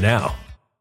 now.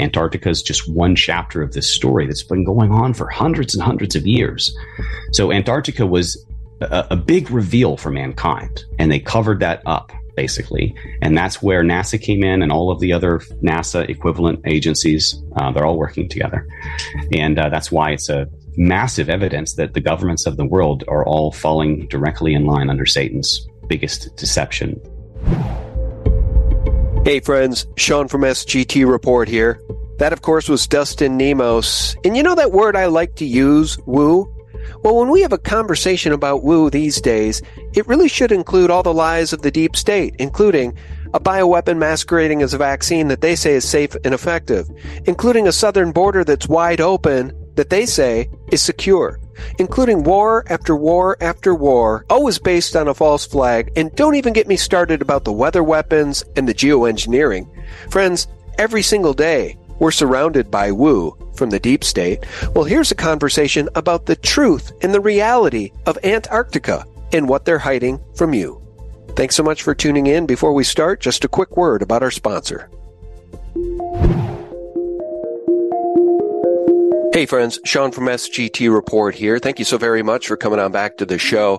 Antarctica is just one chapter of this story that's been going on for hundreds and hundreds of years. So, Antarctica was a, a big reveal for mankind, and they covered that up basically. And that's where NASA came in and all of the other NASA equivalent agencies, uh, they're all working together. And uh, that's why it's a massive evidence that the governments of the world are all falling directly in line under Satan's biggest deception. Hey, friends, Sean from SGT Report here. That, of course, was Dustin Nemos. And you know that word I like to use, woo? Well, when we have a conversation about woo these days, it really should include all the lies of the deep state, including a bioweapon masquerading as a vaccine that they say is safe and effective, including a southern border that's wide open that they say is secure, including war after war after war, always based on a false flag, and don't even get me started about the weather weapons and the geoengineering. Friends, every single day, we're surrounded by woo from the deep state. Well, here's a conversation about the truth and the reality of Antarctica and what they're hiding from you. Thanks so much for tuning in. Before we start, just a quick word about our sponsor. Hey friends, Sean from SGT Report here. Thank you so very much for coming on back to the show.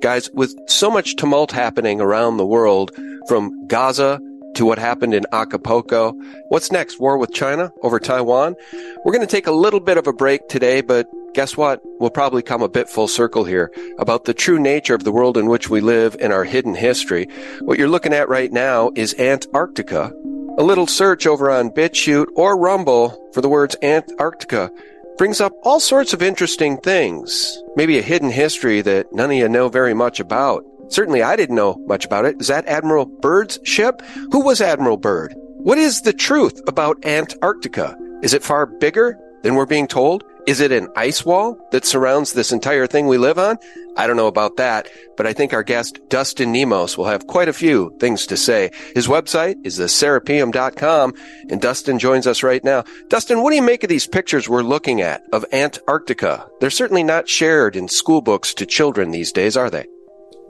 Guys, with so much tumult happening around the world, from Gaza to what happened in Acapulco. What's next? War with China over Taiwan? We're going to take a little bit of a break today, but guess what? We'll probably come a bit full circle here about the true nature of the world in which we live and our hidden history. What you're looking at right now is Antarctica. A little search over on BitChute or Rumble for the words Antarctica brings up all sorts of interesting things. Maybe a hidden history that none of you know very much about. Certainly I didn't know much about it. Is that Admiral Byrd's ship? Who was Admiral Byrd? What is the truth about Antarctica? Is it far bigger than we're being told? Is it an ice wall that surrounds this entire thing we live on? I don't know about that, but I think our guest, Dustin Nemos, will have quite a few things to say. His website is the serapeum.com, and Dustin joins us right now. Dustin, what do you make of these pictures we're looking at of Antarctica? They're certainly not shared in school books to children these days, are they?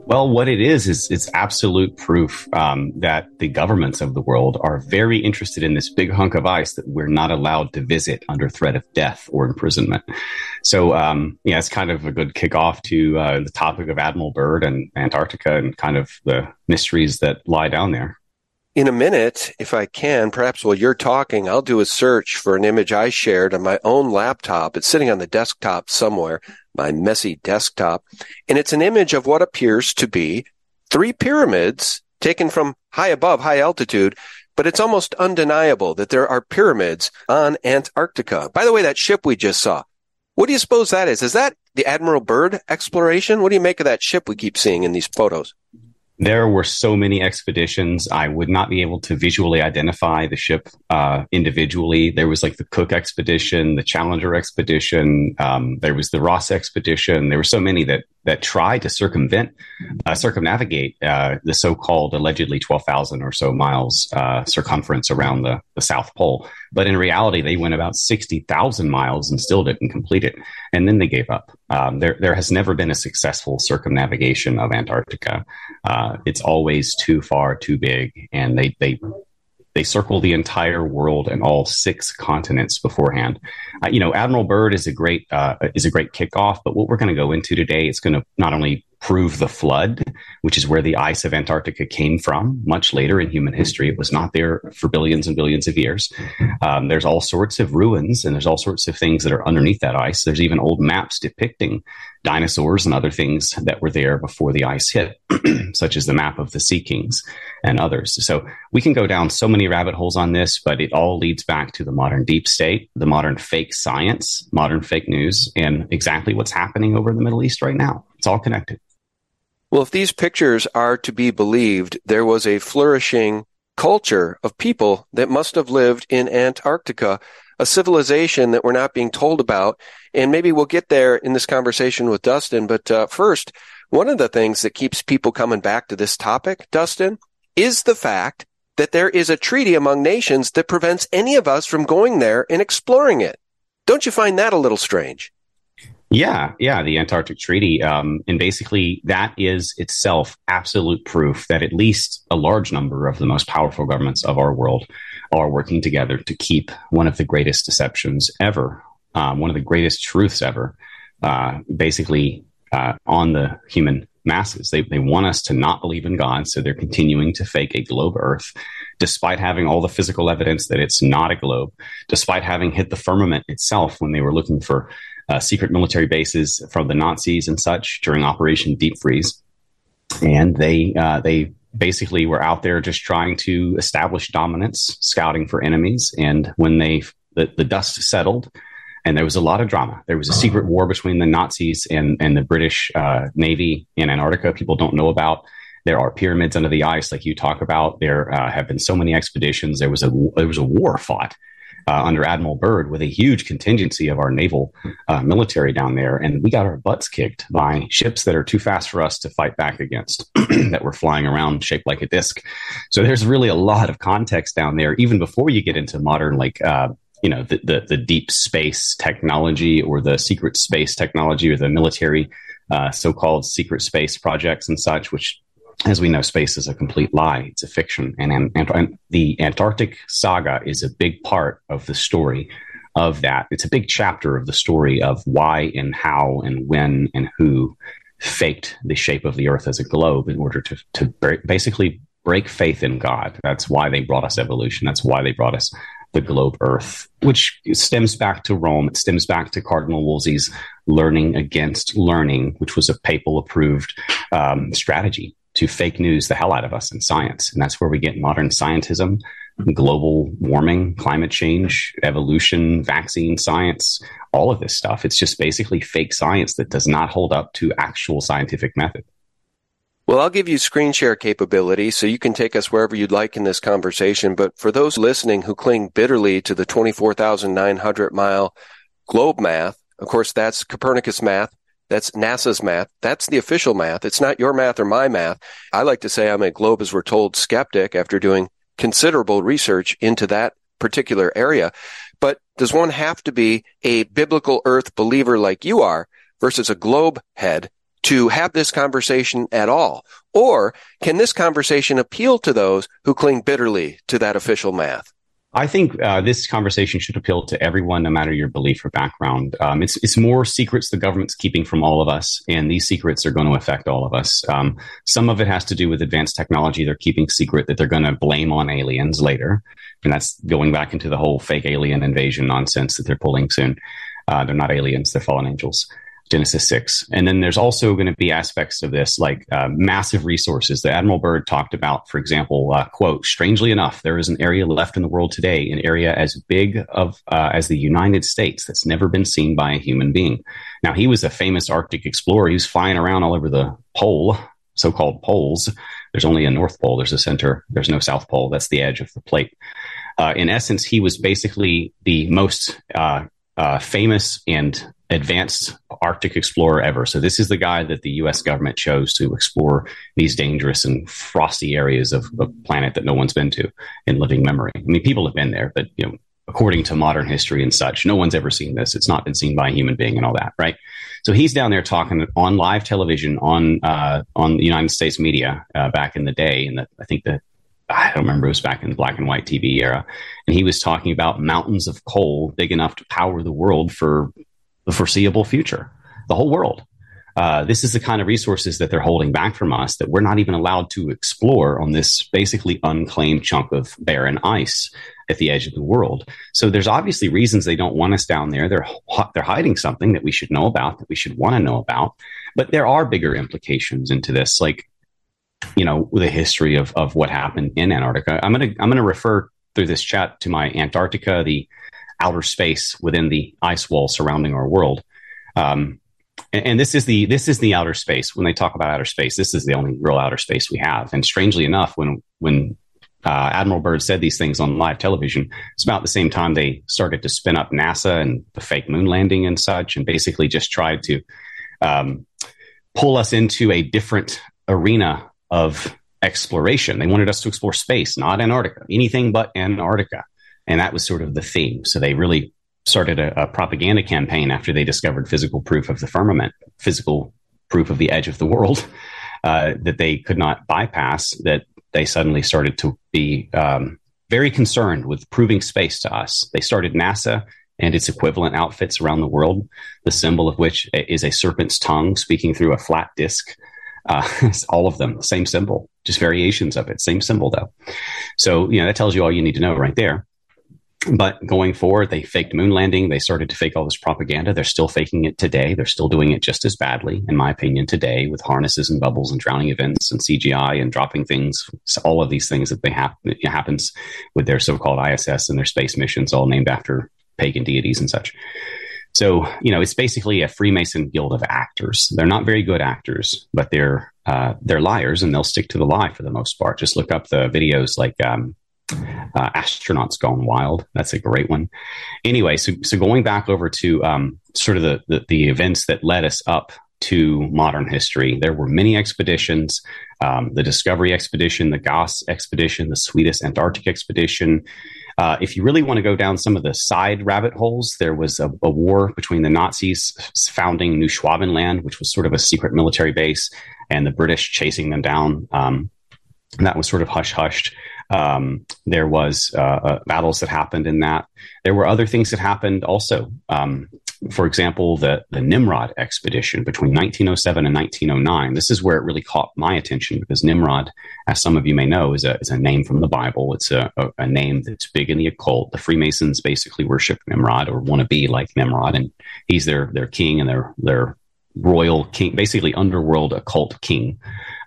Well, what it is is it's absolute proof um, that the governments of the world are very interested in this big hunk of ice that we're not allowed to visit under threat of death or imprisonment. So, um, yeah, it's kind of a good kickoff to uh, the topic of Admiral Byrd and Antarctica and kind of the mysteries that lie down there. In a minute, if I can, perhaps while you're talking, I'll do a search for an image I shared on my own laptop. It's sitting on the desktop somewhere my messy desktop. And it's an image of what appears to be three pyramids taken from high above, high altitude. But it's almost undeniable that there are pyramids on Antarctica. By the way, that ship we just saw, what do you suppose that is? Is that the Admiral Byrd exploration? What do you make of that ship we keep seeing in these photos? There were so many expeditions. I would not be able to visually identify the ship uh, individually. There was like the Cook expedition, the Challenger expedition. Um, there was the Ross expedition. There were so many that that tried to circumvent, uh, circumnavigate uh, the so-called allegedly twelve thousand or so miles uh, circumference around the, the South Pole. But in reality, they went about sixty thousand miles and still didn't complete it, and then they gave up. Um, there, there has never been a successful circumnavigation of Antarctica. Uh, it's always too far, too big, and they they they circle the entire world and all six continents beforehand. Uh, you know, Admiral Byrd is a great uh, is a great kickoff, but what we're going to go into today is going to not only prove the flood, which is where the ice of Antarctica came from much later in human history. It was not there for billions and billions of years. Um, there's all sorts of ruins and there's all sorts of things that are underneath that ice. There's even old maps depicting dinosaurs and other things that were there before the ice hit, such as the map of the Sea Kings and others. So we can go down so many rabbit holes on this, but it all leads back to the modern deep state, the modern fake science, modern fake news, and exactly what's happening over in the Middle East right now. It's all connected. Well, if these pictures are to be believed, there was a flourishing culture of people that must have lived in Antarctica, a civilization that we're not being told about. And maybe we'll get there in this conversation with Dustin. But uh, first, one of the things that keeps people coming back to this topic, Dustin, is the fact that there is a treaty among nations that prevents any of us from going there and exploring it. Don't you find that a little strange? Yeah, yeah, the Antarctic Treaty. Um, and basically, that is itself absolute proof that at least a large number of the most powerful governments of our world are working together to keep one of the greatest deceptions ever, um, one of the greatest truths ever, uh, basically uh, on the human masses. They, they want us to not believe in God, so they're continuing to fake a globe Earth, despite having all the physical evidence that it's not a globe, despite having hit the firmament itself when they were looking for uh, secret military bases from the Nazis and such during Operation Deep Freeze. And they uh, they basically were out there just trying to establish dominance, scouting for enemies. And when they the, the dust settled, and there was a lot of drama. There was a secret war between the Nazis and, and the British uh, Navy in Antarctica. People don't know about. There are pyramids under the ice, like you talk about. There uh, have been so many expeditions. There was a there was a war fought uh, under Admiral Byrd with a huge contingency of our naval uh, military down there, and we got our butts kicked by ships that are too fast for us to fight back against, that were flying around shaped like a disc. So there's really a lot of context down there, even before you get into modern like uh, you know the, the, the deep space technology or the secret space technology or the military uh, so-called secret space projects and such, which as we know, space is a complete lie. It's a fiction, and, and, and, the Antarctic saga is a big part of the story of that. It's a big chapter of the story of why and how and when and who faked the shape of the Earth as a globe in order to to basically break faith in God. That's why they brought us evolution. That's why they brought us the globe Earth, which stems back to Rome. It stems back to Cardinal Wolsey's learning against learning, which was a papal approved um, strategy to fake news the hell out of us in science. And that's where we get modern scientism, global warming, climate change, evolution, vaccine science, all of this stuff. It's just basically fake science that does not hold up to actual scientific method. Well, I'll give you screen share capability so you can take us wherever you'd like in this conversation. But for those listening who cling bitterly to the 24,900 mile globe math, of course, that's Copernicus math. That's NASA's math. That's the official math. It's not your math or my math. I like to say I'm a globe as we're told skeptic after doing considerable research into that particular area. But does one have to be a biblical earth believer like you are versus a globe head to have this conversation at all? Or can this conversation appeal to those who cling bitterly to that official math? I think uh, this conversation should appeal to everyone, no matter your belief or background. Um, it's it's more secrets the government's keeping from all of us, and these secrets are going to affect all of us. Um, some of it has to do with advanced technology they're keeping secret that they're going to blame on aliens later, and that's going back into the whole fake alien invasion nonsense that they're pulling soon. Uh, they're not aliens; they're fallen angels. Genesis 6. And then there's also going to be aspects of this like uh, massive resources that Admiral Byrd talked about. For example, uh, quote, strangely enough, there is an area left in the world today, an area as big of uh, as the United States that's never been seen by a human being. Now, he was a famous Arctic explorer. He was flying around all over the pole, so-called poles. There's only a North Pole. There's a center. There's no South Pole. That's the edge of the plate. Uh, in essence, he was basically the most uh, uh, famous and advanced Arctic explorer ever. So this is the guy that the U.S. government chose to explore these dangerous and frosty areas of a planet that no one's been to in living memory. I mean, people have been there, but you know, according to modern history and such, no one's ever seen this. It's not been seen by a human being and all that, right? So he's down there talking on live television on uh, on the United States media uh, back in the day, and I think the I don't remember, it was back in the black and white TV era. And he was talking about mountains of coal big enough to power the world for the foreseeable future, the whole world. Uh, this is the kind of resources that they're holding back from us that we're not even allowed to explore on this basically unclaimed chunk of barren ice at the edge of the world. So there's obviously reasons they don't want us down there. They're they're hiding something that we should know about, that we should want to know about. But there are bigger implications into this, like you know the history of of what happened in Antarctica. I'm gonna I'm gonna refer through this chat to my Antarctica, the outer space within the ice wall surrounding our world. Um, and, and, this is the this is the outer space. When they talk about outer space, this is the only real outer space we have. And strangely enough, when when uh, Admiral Byrd said these things on live television, it's about the same time they started to spin up NASA and the fake moon landing and such, and basically just tried to um, pull us into a different arena of exploration. They wanted us to explore space, not Antarctica, anything but Antarctica. And that was sort of the theme. So they really started a, a, propaganda campaign after they discovered physical proof of the firmament, physical proof of the edge of the world uh, that they could not bypass. That they suddenly started to be um, very concerned with proving space to us. They started NASA and its equivalent outfits around the world, the symbol of which is a serpent's tongue speaking through a flat disc. Uh, all of them, same symbol, just variations of it, same symbol though. So, you know, that tells you all you need to know right there but going forward, they faked moon landing. They started to fake all this propaganda. They're still faking it today. They're still doing it just as badly, in my opinion, today with harnesses and bubbles and drowning events and CGI and dropping things. all of these things that they have happens with their so-called ISS and their space missions, all named after pagan deities and such. So, you know, it's basically a Freemason guild of actors. They're not very good actors, but they're uh, they're liars, and they'll stick to the lie for the most part. Just look up the videos like um, uh, astronauts gone wild that's a great one anyway so, so going back over to um, sort of the, the, the events that led us up to modern history there were many expeditions um, the discovery expedition the Gauss expedition the swedish antarctic expedition uh, if you really want to go down some of the side rabbit holes, there was a, a war between the Nazis founding New Schwabenland, which was sort of a secret military base, and the British chasing them down. Um, and that was sort of hush hushed. Um, there was uh, uh, battles that happened in that. There were other things that happened also. Um, for example, the the Nimrod expedition between 1907 and 1909. This is where it really caught my attention because Nimrod, as some of you may know, is a is a name from the Bible. It's a, a, a name that's big in the occult. The Freemasons basically worship Nimrod or want to be like Nimrod, and he's their their king and their their royal king, basically underworld occult king.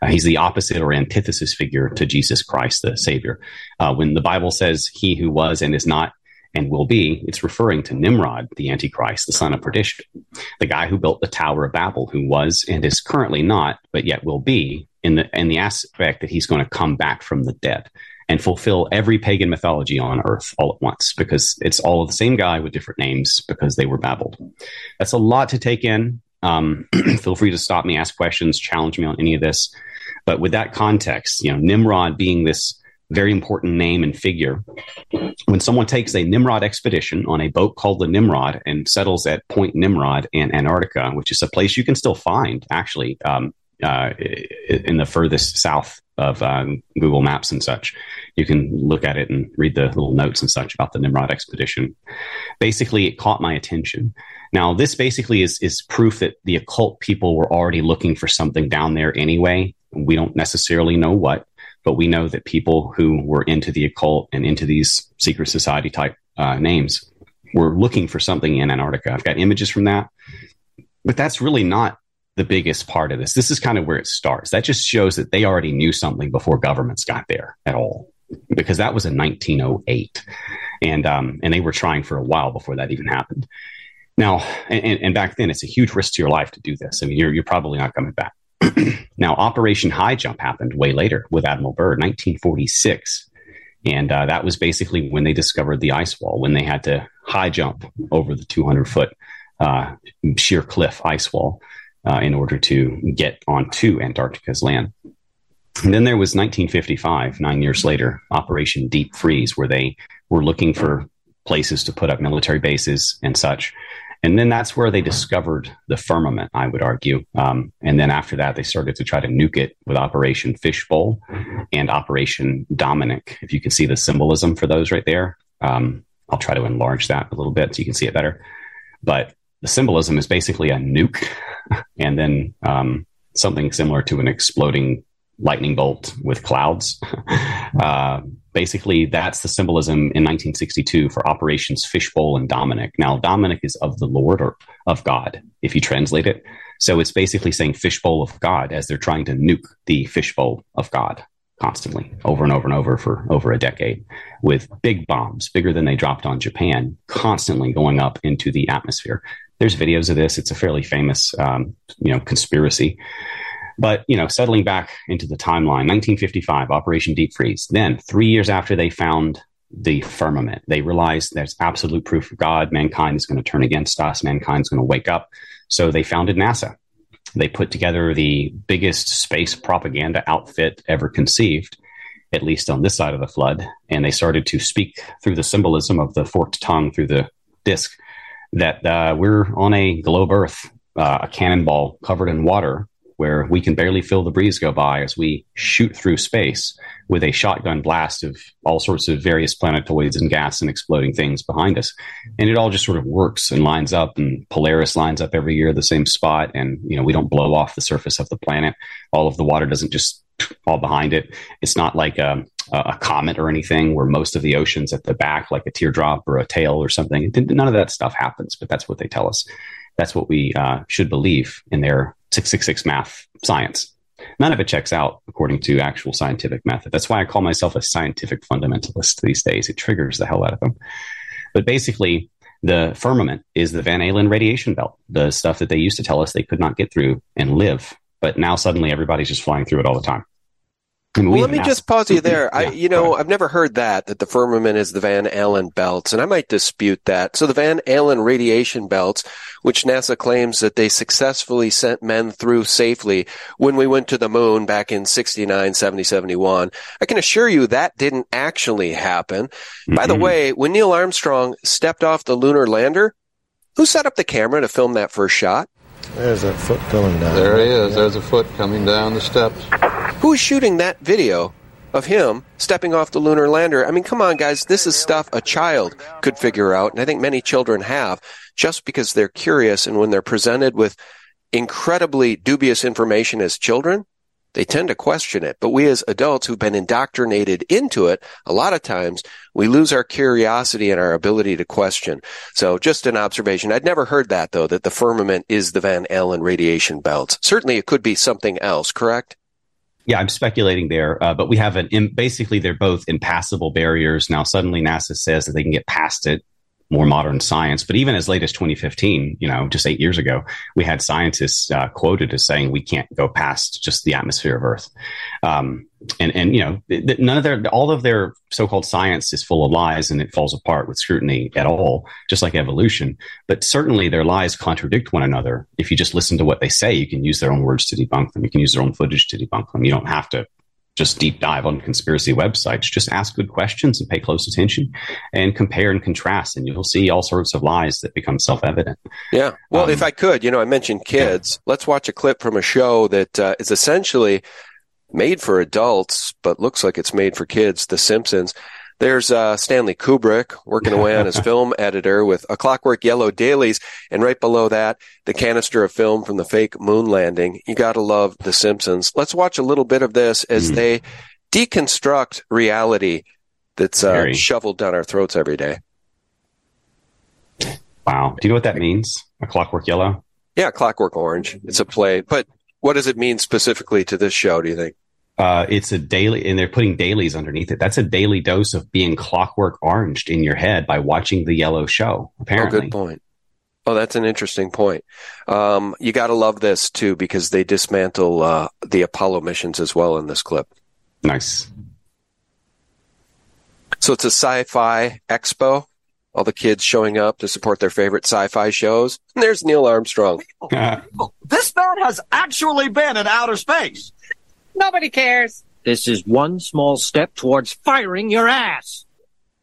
Uh, he's the opposite or antithesis figure to Jesus Christ, the Savior. Uh, when the Bible says he who was and is not and will be, it's referring to Nimrod, the Antichrist, the son of perdition, the guy who built the Tower of Babel, who was and is currently not, but yet will be in the in the aspect that he's going to come back from the dead and fulfill every pagan mythology on earth all at once because it's all the same guy with different names because they were babbled. That's a lot to take in. Um, feel free to stop me, ask questions, challenge me on any of this. But with that context, you know, Nimrod being this very important name and figure, when someone takes a Nimrod expedition on a boat called the Nimrod and settles at Point Nimrod in Antarctica, which is a place you can still find actually um, uh, in the furthest south of um, Google Maps and such. You can look at it and read the little notes and such about the Nimrod expedition. Basically, it caught my attention. Now, this basically is is proof that the occult people were already looking for something down there anyway. We don't necessarily know what, but we know that people who were into the occult and into these secret society type uh, names were looking for something in Antarctica. I've got images from that, but that's really not the biggest part of this. This is kind of where it starts. That just shows that they already knew something before governments got there at all, because that was in 1908, and um, and they were trying for a while before that even happened. Now, and, and back then, it's a huge risk to your life to do this. I mean, you're you're probably not coming back. now, Operation High Jump happened way later with Admiral Byrd, 1946. And uh, that was basically when they discovered the ice wall, when they had to high jump over the 200 foot uh, sheer cliff ice wall uh, in order to get onto Antarctica's land. And then there was 1955, nine years later, Operation Deep Freeze, where they were looking for places to put up military bases and such. And then that's where they discovered the firmament, I would argue. Um, and then after that, they started to try to nuke it with Operation Fishbowl and Operation Dominic. If you can see the symbolism for those right there, um, I'll try to enlarge that a little bit so you can see it better. But the symbolism is basically a nuke and then um, something similar to an exploding lightning bolt with clouds. uh, basically, that's the symbolism in 1962 for Operations Fishbowl and Dominic. Now, Dominic is of the Lord or of God, if you translate it. So it's basically saying fishbowl of God as they're trying to nuke the fishbowl of God constantly over and over and over for over a decade with big bombs, bigger than they dropped on Japan, constantly going up into the atmosphere. there's videos of this. It's a fairly famous, um, you know, conspiracy. But you know, settling back into the timeline, 1955, Operation Deep Freeze. Then, three years after they found the firmament, they realized there's absolute proof of God. Mankind is going to turn against us. Mankind is going to wake up. So they founded NASA. They put together the biggest space propaganda outfit ever conceived, at least on this side of the flood. And they started to speak through the symbolism of the forked tongue through the disk that uh, we're on a globe Earth, uh, a cannonball covered in water, where we can barely feel the breeze go by as we shoot through space with a shotgun blast of all sorts of various planetoids and gas and exploding things behind us. And it all just sort of works and lines up and Polaris lines up every year the same spot. And, you know, we don't blow off the surface of the planet. All of the water doesn't just fall behind it. It's not like a, a comet or anything where most of the ocean's at the back, like a teardrop or a tail or something. None of that stuff happens, but that's what they tell us. That's what we uh, should believe in their 666 math science. None of it checks out according to actual scientific method. That's why I call myself a scientific fundamentalist these days. It triggers the hell out of them. But basically, the firmament is the Van Allen radiation belt, the stuff that they used to tell us they could not get through and live. But now suddenly everybody's just flying through it all the time. Well, let me just pause you there. yeah, I, you know, I've never heard that, that the firmament is the Van Allen belts, and I might dispute that. So the Van Allen radiation belts, which NASA claims that they successfully sent men through safely when we went to the moon back in 69, 70, 71. I can assure you that didn't actually happen. Mm-hmm. By the way, when Neil Armstrong stepped off the lunar lander, who set up the camera to film that first shot? There's a foot going down. There he is. There's a foot coming down the steps. Who's shooting that video of him stepping off the lunar lander? I mean, come on, guys. This is stuff a child could figure out, and I think many children have, just because they're curious. And when they're presented with incredibly dubious information as children, they tend to question it. But we as adults who've been indoctrinated into it, a lot of times we lose our curiosity and our ability to question. So just an observation. I'd never heard that though, that the firmament is the Van Allen radiation belts. Certainly it could be something else, correct? Yeah, I'm speculating there, uh, but we have an in, basically they're both impassable barriers. Now suddenly NASA says that they can get past it more modern science. But even as late as 2015, you know, just eight years ago, we had scientists uh, quoted as saying we can't go past just the atmosphere of Earth. Um, and and you know, none of their all of their so-called science is full of lies, and it falls apart with scrutiny at all, just like evolution. But certainly, their lies contradict one another. If you just listen to what they say, you can use their own words to debunk them. You can use their own footage to debunk them. You don't have to just deep dive on conspiracy websites. Just ask good questions and pay close attention and compare and contrast, and you'll see all sorts of lies that become self evident. Yeah. Well, um, if I could, you know, I mentioned kids. Yeah. Let's watch a clip from a show that uh, is essentially made for adults, but looks like it's made for kids The Simpsons. There's uh, Stanley Kubrick working away on his film editor with A Clockwork Yellow dailies, and right below that, the canister of film from the fake moon landing. You got to love The Simpsons. Let's watch a little bit of this as mm. they deconstruct reality that's uh, shoveled down our throats every day. Wow. Do you know what that means? A Clockwork Yellow? Yeah, Clockwork Orange. It's a play. But what does it mean specifically to this show, do you think? Uh, it's a daily, and they're putting dailies underneath it. That's a daily dose of being clockwork oranged in your head by watching the yellow show. Apparently, oh, good point. Oh, that's an interesting point. Um, you got to love this too because they dismantle uh, the Apollo missions as well in this clip. Nice. So it's a sci-fi expo. All the kids showing up to support their favorite sci-fi shows. And there's Neil Armstrong. this man has actually been in outer space. Nobody cares. This is one small step towards firing your ass.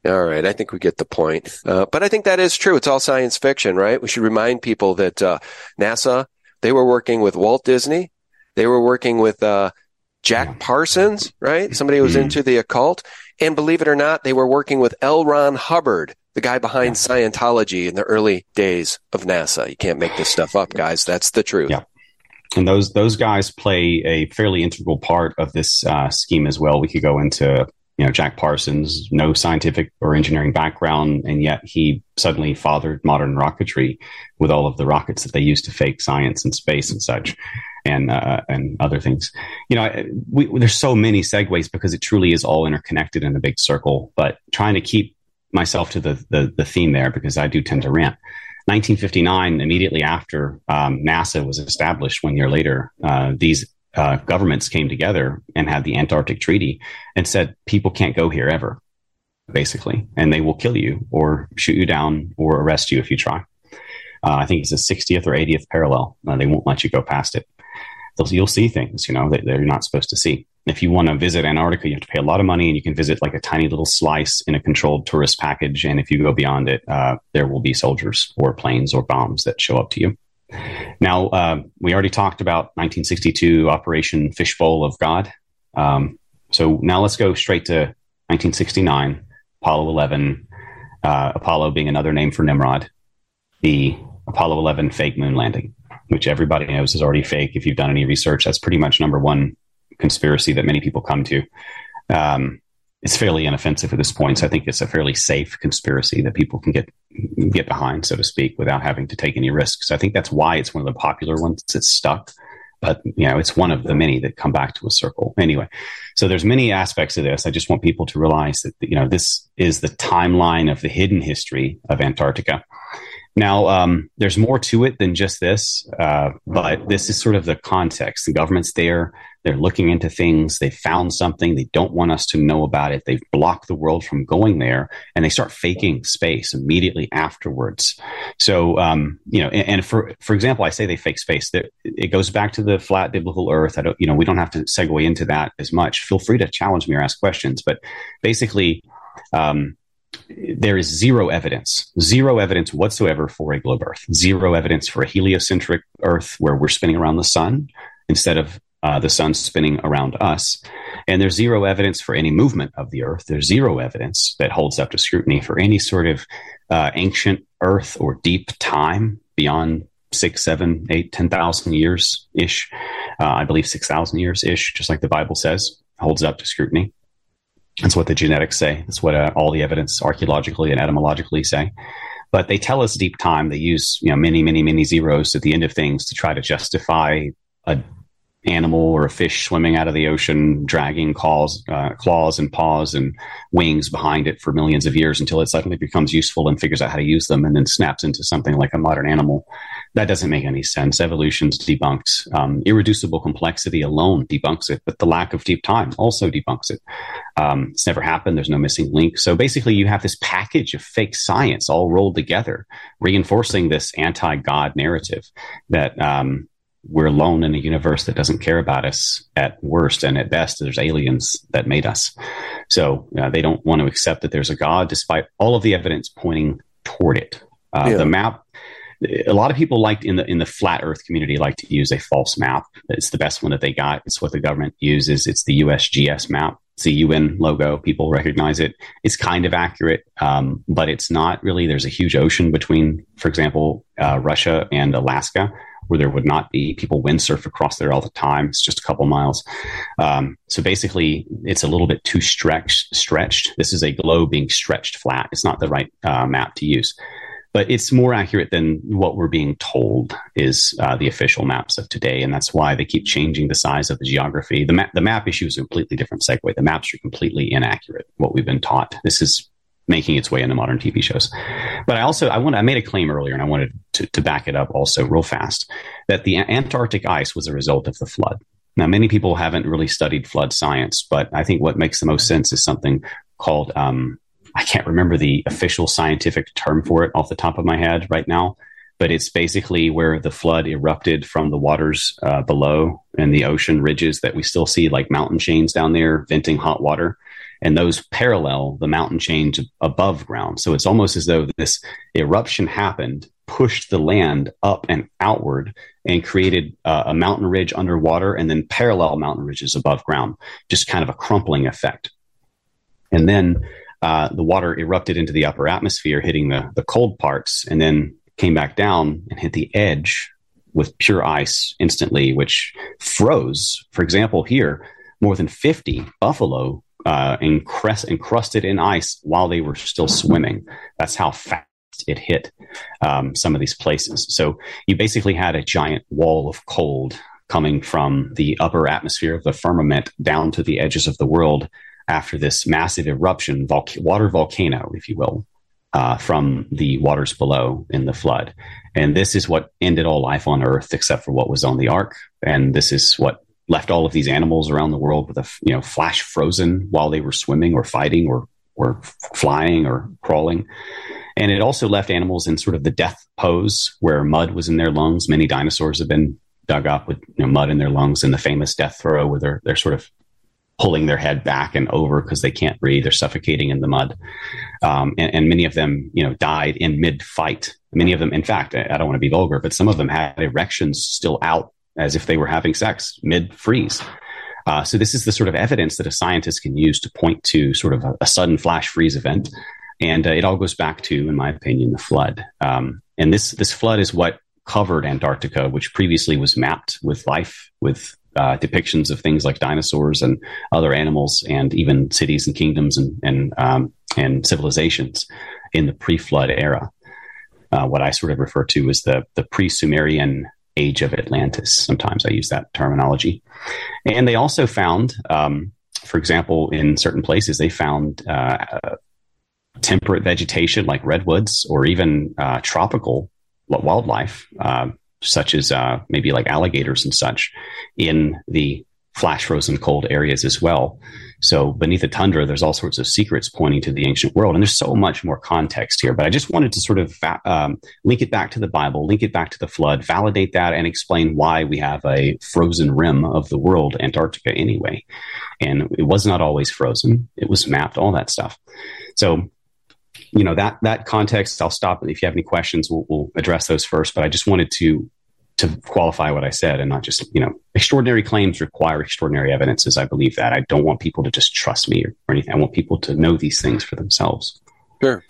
All right, I think we get the point. Uh, but I think that is true. It's all science fiction, right? We should remind people that uh, NASA they were working with Walt Disney, they were working with uh, Jack Parsons, right? Somebody who was mm-hmm. into the occult, and believe it or not, they were working with L. Ron Hubbard, the guy behind Scientology in the early days of NASA. You can't make this stuff up, guys. That's the truth. Yeah and those those guys play a fairly integral part of this uh, scheme as well. We could go into you know Jack Parsons, no scientific or engineering background, and yet he suddenly fathered modern rocketry with all of the rockets that they use to fake science and space and such, and uh, and other things. You know, we, there's so many segues because it truly is all interconnected in a big circle. But trying to keep myself to the the, the theme there because I do tend to rant. 1959, immediately after um, NASA was established, one year later, uh, these uh, governments came together and had the Antarctic Treaty and said people can't go here ever, basically, and they will kill you or shoot you down or arrest you if you try. Uh, I think it's the 60th or 80th parallel. Uh, they won't let you go past it. You'll see things, you know, that, that you're not supposed to see. If you want to visit Antarctica, you have to pay a lot of money, and you can visit like a tiny little slice in a controlled tourist package. And if you go beyond it, uh, there will be soldiers or planes or bombs that show up to you. Now, uh, we already talked about 1962 Operation Fishbowl of God. Um, so now let's go straight to 1969, Apollo 11, uh, Apollo being another name for Nimrod, the Apollo 11 fake moon landing, which everybody knows is already fake. If you've done any research, that's pretty much number one conspiracy that many people come to. Um, it's fairly inoffensive at this point. So I think it's a fairly safe conspiracy that people can get get behind, so to speak, without having to take any risks. I think that's why it's one of the popular ones that's stuck. But you know, it's one of the many that come back to a circle. Anyway, so there's many aspects of this. I just want people to realize that you know this is the timeline of the hidden history of Antarctica. Now, um, there's more to it than just this, uh, but this is sort of the context. The government's there. They're looking into things. They found something. They don't want us to know about it. They've blocked the world from going there, and they start faking space immediately afterwards. So, um, you know, and, and, for for example, I say they fake space. That it goes back to the flat biblical Earth. I don't, you know, we don't have to segue into that as much. Feel free to challenge me or ask questions, but basically. Um, there is zero evidence, zero evidence whatsoever for a globe Earth, zero evidence for a heliocentric Earth where we're spinning around the sun instead of uh, the sun spinning around us. And there's zero evidence for any movement of the Earth. There's zero evidence that holds up to scrutiny for any sort of uh, ancient Earth or deep time beyond six, seven, eight, ten thousand years ish. Uh, I believe six thousand years ish, just like the Bible says, holds up to scrutiny. That's what the genetics say. That's what uh, all the evidence archaeologically and etymologically say. But they tell us deep time. They use you know many, many, many zeros at the end of things to try to justify a animal or a fish swimming out of the ocean, dragging claws, uh, claws and paws and wings behind it for millions of years until it suddenly becomes useful and figures out how to use them and then snaps into something like a modern animal. That doesn't make any sense. Evolution's debunked. Um, irreducible complexity alone debunks it, but the lack of deep time also debunks it. Um, it's never happened. There's no missing link. So basically, you have this package of fake science all rolled together, reinforcing this anti-God narrative that um, we're alone in a universe that doesn't care about us at worst and at best there's aliens that made us so uh, they don't want to accept that there's a god despite all of the evidence pointing toward it uh, yeah. the map a lot of people like in the in the flat earth community like to use a false map it's the best one that they got it's what the government uses it's the usgs map it's the un logo people recognize it it's kind of accurate um, but it's not really there's a huge ocean between for example uh, russia and alaska where there would not be. People windsurf across there all the time. It's just a couple miles. Um, so basically, it's a little bit too stretched. Stretched. This is a globe being stretched flat. It's not the right uh, map to use, but it's more accurate than what we're being told is uh, the official maps of today, and that's why they keep changing the size of the geography. The map, the map issue is a completely different segue. The maps are completely inaccurate. What we've been taught. This is making its way into modern TV shows. But I also I want I made a claim earlier, and I wanted to, to back it up also real fast that the Antarctic ice was a result of the flood. Now, many people haven't really studied flood science, but I think what makes the most sense is something called um, I can't remember the official scientific term for it off the top of my head right now, but it's basically where the flood erupted from the waters uh, below and the ocean ridges that we still see, like mountain chains down there venting hot water and those parallel the mountain chains above ground. So it's almost as though this eruption happened, pushed the land up and outward, and created uh, a mountain ridge underwater and then parallel mountain ridges above ground, just kind of a crumpling effect. And then uh, the water erupted into the upper atmosphere, hitting the, the cold parts, and then came back down and hit the edge with pure ice instantly, which froze. For example, here, more than 50 buffalo uh, encrust, encrusted in ice while they were still swimming. That's how fast it hit um, some of these places. So you basically had a giant wall of cold coming from the upper atmosphere of the firmament down to the edges of the world after this massive eruption, water volcano, if you will. uh, from the waters below in the flood. And this is what ended all life on earth except for what was on the ark. And this is what left all of these animals around the world with a you know flash frozen while they were swimming or fighting or or flying or crawling. And it also left animals in sort of the death pose where mud was in their lungs. Many dinosaurs have been dug up with you know, mud in their lungs in the famous death throw where they're, they're sort of pulling their head back and over because they can't breathe. They're suffocating in the mud. Um, and, and, many of them, you know, died in mid fight. Many of them, in fact, I don't want to be vulgar, but some of them had erections still out as if they were having sex mid freeze. Uh, so this is the sort of evidence that a scientist can use to point to sort of a, a sudden flash freeze event. And uh, it all goes back to, in my opinion, the flood. Um, and this, this flood is what covered Antarctica, which previously was mapped with life, with uh, depictions of things like dinosaurs and other animals, and even cities and kingdoms and and um, and civilizations in the pre-flood era. Uh, what I sort of refer to as the the pre-Sumerian age of Atlantis. Sometimes I use that terminology. And they also found, um, for example, in certain places, they found uh, temperate vegetation like redwoods or even uh, tropical wildlife, uh, such as uh, maybe like alligators and such, in the flash frozen cold areas as well. So beneath the tundra, there's all sorts of secrets pointing to the ancient world, and there's so much more context here. But I just wanted to sort of um, link it back to the Bible, link it back to the flood, validate that, and explain why we have a frozen rim of the world, Antarctica, anyway. And it was not always frozen; it was mapped, all that stuff. So you know that that context i'll stop if you have any questions we'll, we'll, address those first but i just wanted to to qualify what I said and not just, you know, extraordinary claims require extraordinary evidences. I believe that. I don't want people to just trust me or, or anything. I want people to know these things for themselves. Sure.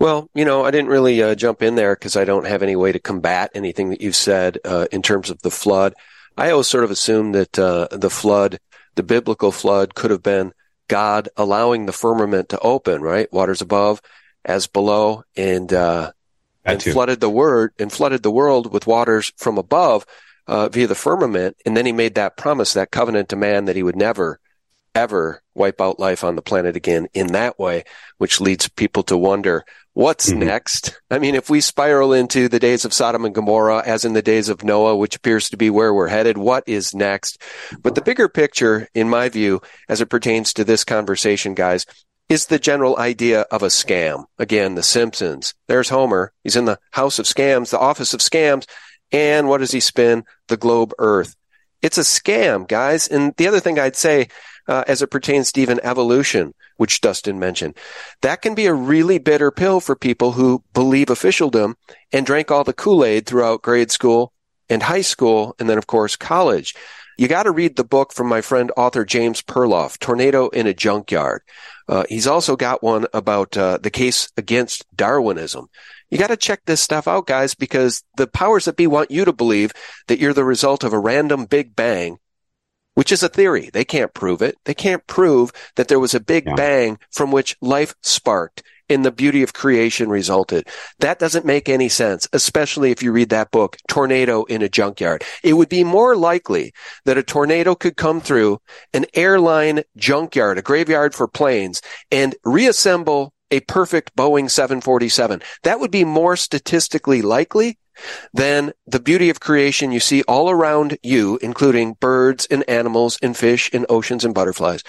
Well, you know, I didn't really uh, jump in there because I don't have any way to combat anything that you've said uh, in terms of the flood. I always sort of assumed that uh, the flood, the biblical flood, could have been God allowing the firmament to open, right? Waters above as below, and uh, and too. flooded the word and flooded the world with waters from above uh, via the firmament. And then he made that promise, that covenant to man that he would never, ever wipe out life on the planet again in that way, which leads people to wonder what's mm-hmm. next. I mean, if we spiral into the days of Sodom and Gomorrah, as in the days of Noah, which appears to be where we're headed, what is next? But the bigger picture, in my view, as it pertains to this conversation, guys, is the general idea of a scam. Again, The Simpsons. There's Homer. He's in the house of scams, the office of scams. And what does he spin? The globe earth. It's a scam, guys. And the other thing I'd say, uh, as it pertains to even evolution, which Dustin mentioned, that can be a really bitter pill for people who believe officialdom and drank all the Kool-Aid throughout grade school and high school. And then, of course, college. You got to read the book from my friend author James Perloff, Tornado in a Junkyard. Uh, he's also got one about uh, the case against Darwinism. You got to check this stuff out, guys, because the powers that be want you to believe that you're the result of a random Big Bang, which is a theory. They can't prove it. They can't prove that there was a Big yeah. Bang from which life sparked and the beauty of creation resulted. That doesn't make any sense, especially if you read that book, Tornado in a Junkyard. It would be more likely that a tornado could come through an airline junkyard, a graveyard for planes, and reassemble a perfect Boeing 747. That would be more statistically likely than the beauty of creation you see all around you, including birds and animals and fish and oceans and butterflies.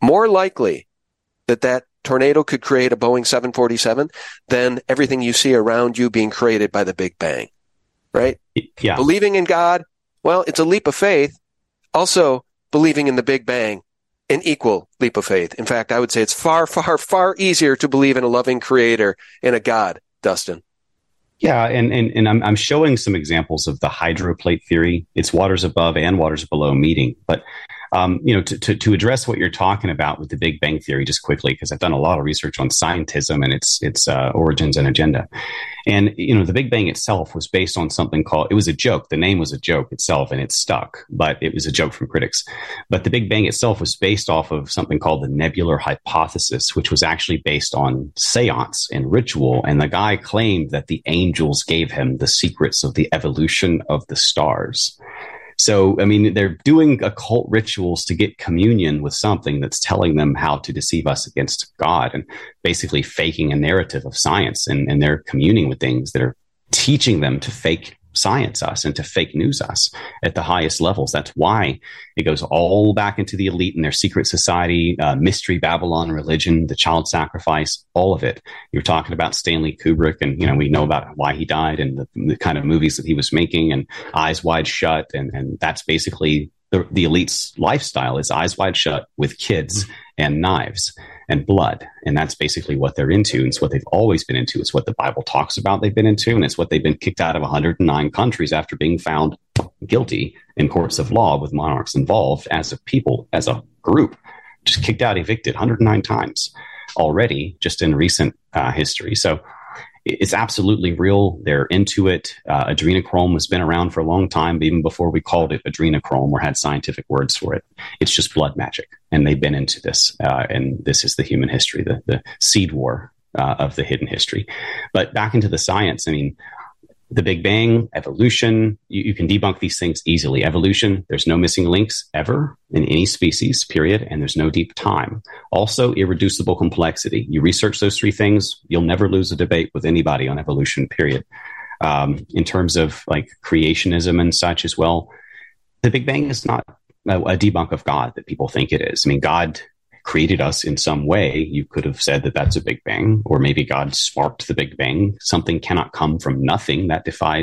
More likely that that tornado could create a Boeing 747 than everything you see around you being created by the Big Bang. Right? Yeah. Believing in God, well, it's a leap of faith. Also, believing in the Big Bang, an equal leap of faith. In fact, I would say it's far, far, far easier to believe in a loving creator and a God, Dustin. Yeah, and, and, and I'm, I'm showing some examples of the hydroplate theory. It's waters above and waters below meeting. But um, you know, to, to, to, address what you're talking about with the Big Bang Theory, just quickly, because I've done a lot of research on scientism and its its uh, origins and agenda. And you know, the Big Bang itself was based on something called it was a joke. The name was a joke itself, and it stuck, but it was a joke from critics. But the Big Bang itself was based off of something called the nebular hypothesis, which was actually based on seance and ritual. And the guy claimed that the angels gave him the secrets of the evolution of the stars. So, I mean, they're doing occult rituals to get communion with something that's telling them how to deceive us against God and basically faking a narrative of science. And, and they're communing with things that are teaching them to fake science us and to fake news us at the highest levels. That's why it goes all back into the elite and their secret society, uh, mystery Babylon religion, the child sacrifice, all of it. You're talking about Stanley Kubrick, and you know we know about why he died and the, the kind of movies that he was making, and Eyes Wide Shut, and and that's basically the, the elite's lifestyle is eyes wide shut with kids and knives and blood. And that's basically what they're into. And it's what they've always been into. It's what the Bible talks about they've been into. And it's what they've been kicked out of 109 countries after being found guilty in courts of law with monarchs involved as a people, as a group, just kicked out, evicted 109 times already just in recent uh, history. So it's absolutely real. They're into it. Uh, adrenochrome has been around for a long time, even before we called it adrenochrome or had scientific words for it. It's just blood magic, and they've been into this. Uh, and this is the human history, the the seed war uh, of the hidden history. But back into the science. I mean, the Big Bang, evolution, you, you, can debunk these things easily. Evolution, there's no missing links ever in any species, period, and there's no deep time. Also, irreducible complexity. You research those three things, you'll never lose a debate with anybody on evolution, period. Um, in terms of like creationism and such as well, the Big Bang is not a, a debunk of God that people think it is. I mean, God created us in some way, you could have said that that's a Big Bang, or maybe God sparked the Big Bang. Something cannot come from nothing that defies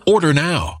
Order now.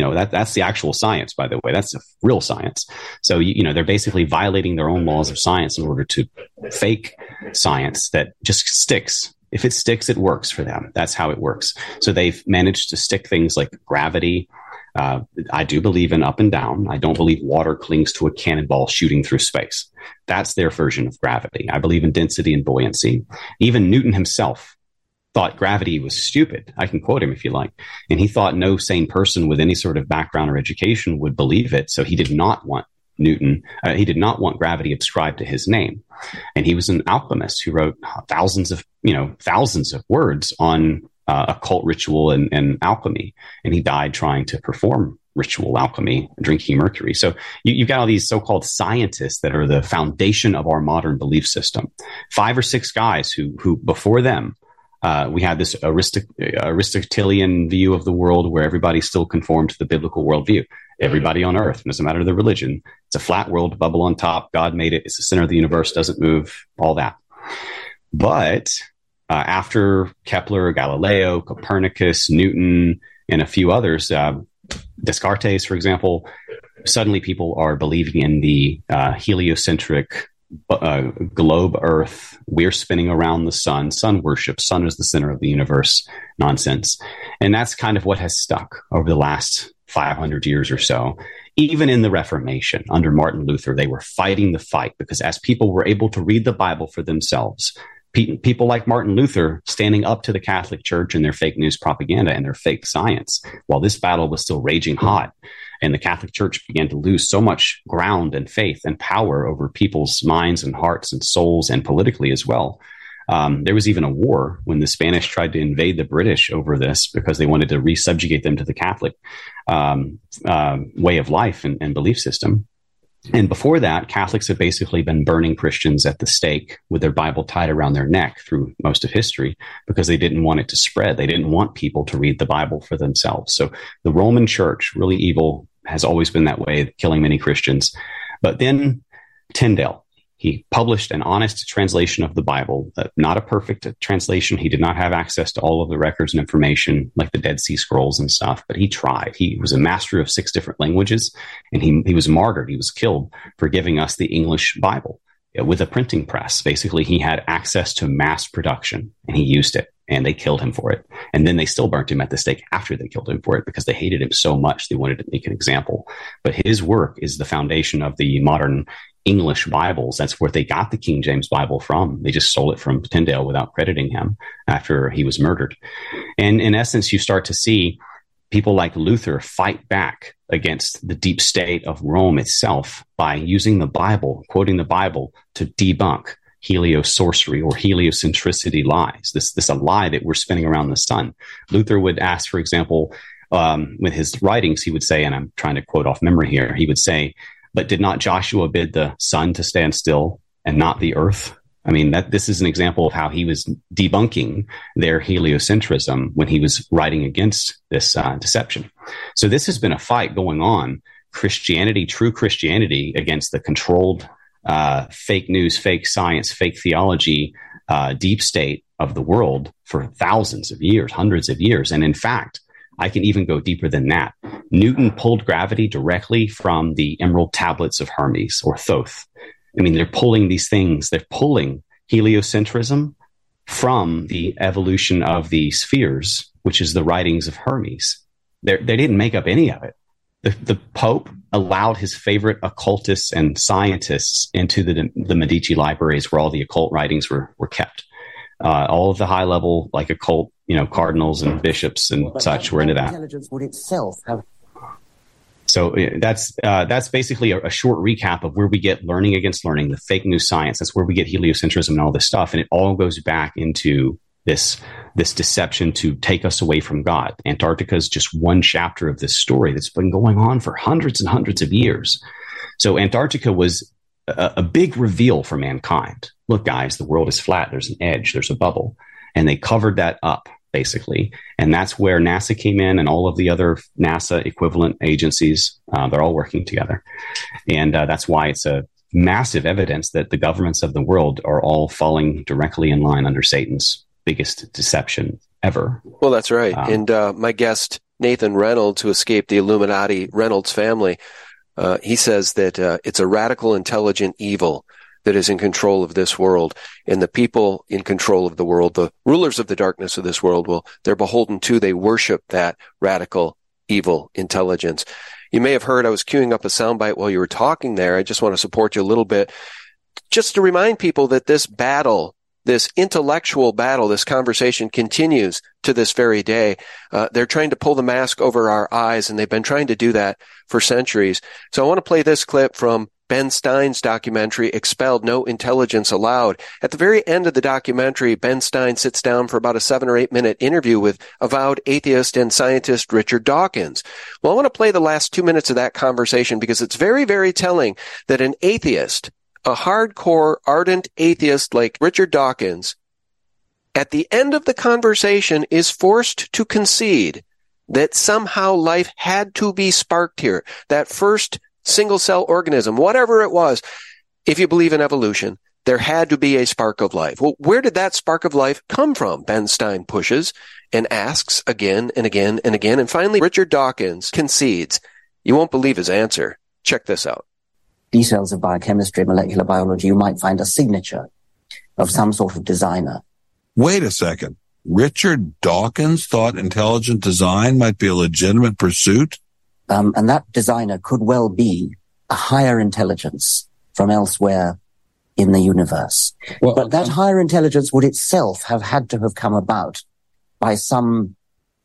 You know, that, that's the actual science, by the way. That's the real science. So, you, you know, they're basically violating their own laws of science in order to fake science that just sticks. If it sticks, it works for them. That's how it works. So they've managed to stick things like gravity. Uh, I do believe in up and down. I don't believe water clings to a cannonball shooting through space. That's their version of gravity. I believe in density and buoyancy. Even Newton himself thought gravity was stupid. I can quote him if you like. And he thought no sane person with any sort of background or education would believe it. So he did not want Newton, uh, he did not want gravity ascribed to his name. And he was an alchemist who wrote thousands of, you know, thousands of words on uh, occult ritual and, and alchemy. And he died trying to perform ritual alchemy, drinking mercury. So you, have got all these so-called scientists that are the foundation of our modern belief system. Five or six guys who, who before them uh, we had this Aristotelian view of the world where everybody still conformed to the biblical worldview. Everybody on earth, doesn't matter the religion, it's a flat world, bubble on top. God made it. It's the center of the universe, doesn't move, all that. But uh, after Kepler, Galileo, Copernicus, Newton, and a few others, uh, Descartes, for example, suddenly people are believing in the uh, heliocentric uh, globe Earth. We're spinning around the sun. Sun worship. Sun is the center of the universe. Nonsense. And that's kind of what has stuck over the last 500 years or so. Even in the Reformation under Martin Luther, they were fighting the fight because as people were able to read the Bible for themselves, pe- people like Martin Luther standing up to the Catholic Church and their fake news propaganda and their fake science, while this battle was still raging hot, and the Catholic Church began to lose so much ground and faith and power over people's minds and hearts and souls and politically as well. Um, there was even a war when the Spanish tried to invade the British over this because they wanted to resubjugate them to the Catholic um, uh, way of life and, and belief system. And before that, Catholics have basically been burning Christians at the stake with their Bible tied around their neck through most of history because they didn't want it to spread. They didn't want people to read the Bible for themselves. So the Roman church, really evil, has always been that way, killing many Christians. But then Tyndale, he published an honest translation of the Bible, uh, not a perfect translation. He did not have access to all of the records and information like the Dead Sea Scrolls and stuff, but he tried. He was a master of six different languages and he, he was martyred. He was killed for giving us the English Bible with a printing press. Basically, he had access to mass production and he used it and they killed him for it. And then they still burnt him at the stake after they killed him for it because they hated him so much they wanted to make an example. But his work is the foundation of the modern English Bibles. That's where they got the King James Bible from. They just stole it from Tyndale without crediting him after he was murdered. And in essence, you start to see people like Luther fight back against the deep state of Rome itself by using the Bible, quoting the Bible to debunk heliosorcery or heliocentricity lies. This this a lie that we're spinning around the sun. Luther would ask, for example, um, with his writings, he would say, and I'm trying to quote off memory here, he would say, "But did not Joshua bid the sun to stand still and not the earth?" I mean, that this is an example of how he was debunking their heliocentrism when he was writing against this uh, deception. So this has been a fight going on. Christianity, true Christianity, against the controlled uh, fake news, fake science, fake theology, uh, deep state of the world for thousands of years, hundreds of years. And in fact, I can even go deeper than that. Newton pulled gravity directly from the emerald tablets of Hermes or Thoth. I mean, they're pulling these things, they're pulling heliocentrism from the evolution of the spheres, which is the writings of Hermes. They're, they did not make up any of it the, the Pope allowed his favorite occultists and scientists into the, the Medici libraries where all the occult writings were, were kept. Uh, all of the high level, like occult, you know, cardinals and bishops and well, such were into that. Intelligence would itself have. So uh, that's uh, that's basically a, a, short recap of where we get learning against learning, the fake news science. That's where we get heliocentrism and all this stuff, and it all goes back into this this deception to take us away from God. Antarctica is just one chapter of this story that's been going on for hundreds and hundreds of years. So Antarctica was a, a big reveal for mankind. Look, guys, the world is flat. There's an edge. There's a bubble, and they covered that up basically. And that's where NASA came in and all of the other NASA equivalent agencies. Uh, they're all working together. And uh, that's why it's a massive evidence that the governments of the world are all falling directly in line under Satan's biggest deception ever. Well, that's right. Um, and uh, my guest Nathan Reynolds, who escaped the Illuminati Reynolds family, uh, he says that uh, it's a radical, intelligent evil that is in control of this world. And the people in control of the world, the rulers of the darkness of this world, will, they're beholden to, they worship that radical, evil intelligence. You may have heard I was queuing up a soundbite while you were talking there. I just want to support you a little bit. Just to remind people that this battle this intellectual battle, this conversation continues to this very day. Uh, they're trying to pull the mask over our eyes, and they've been trying to do that for centuries. So I want to play this clip from Ben Stein's documentary, Expelled, No Intelligence Allowed. At the very end of the documentary, Ben Stein sits down for about a seven or eight minute interview with avowed atheist and scientist Richard Dawkins. Well, I want to play the last two minutes of that conversation because it's very, very telling that an atheist a hardcore, ardent atheist like Richard Dawkins, at the end of the conversation is forced to concede that somehow life had to be sparked here. That first single cell organism, whatever it was, if you believe in evolution, there had to be a spark of life. Well, where did that spark of life come from? Ben Stein pushes and asks again and again and again. And finally, Richard Dawkins concedes. You won't believe his answer. Check this out details of biochemistry, molecular biology, you might find a signature of some sort of designer. Wait a second. Richard Dawkins thought intelligent design might be a legitimate pursuit? Um, and that designer could well be a higher intelligence from elsewhere in the universe. Well, but that um, higher intelligence would itself have had to have come about by some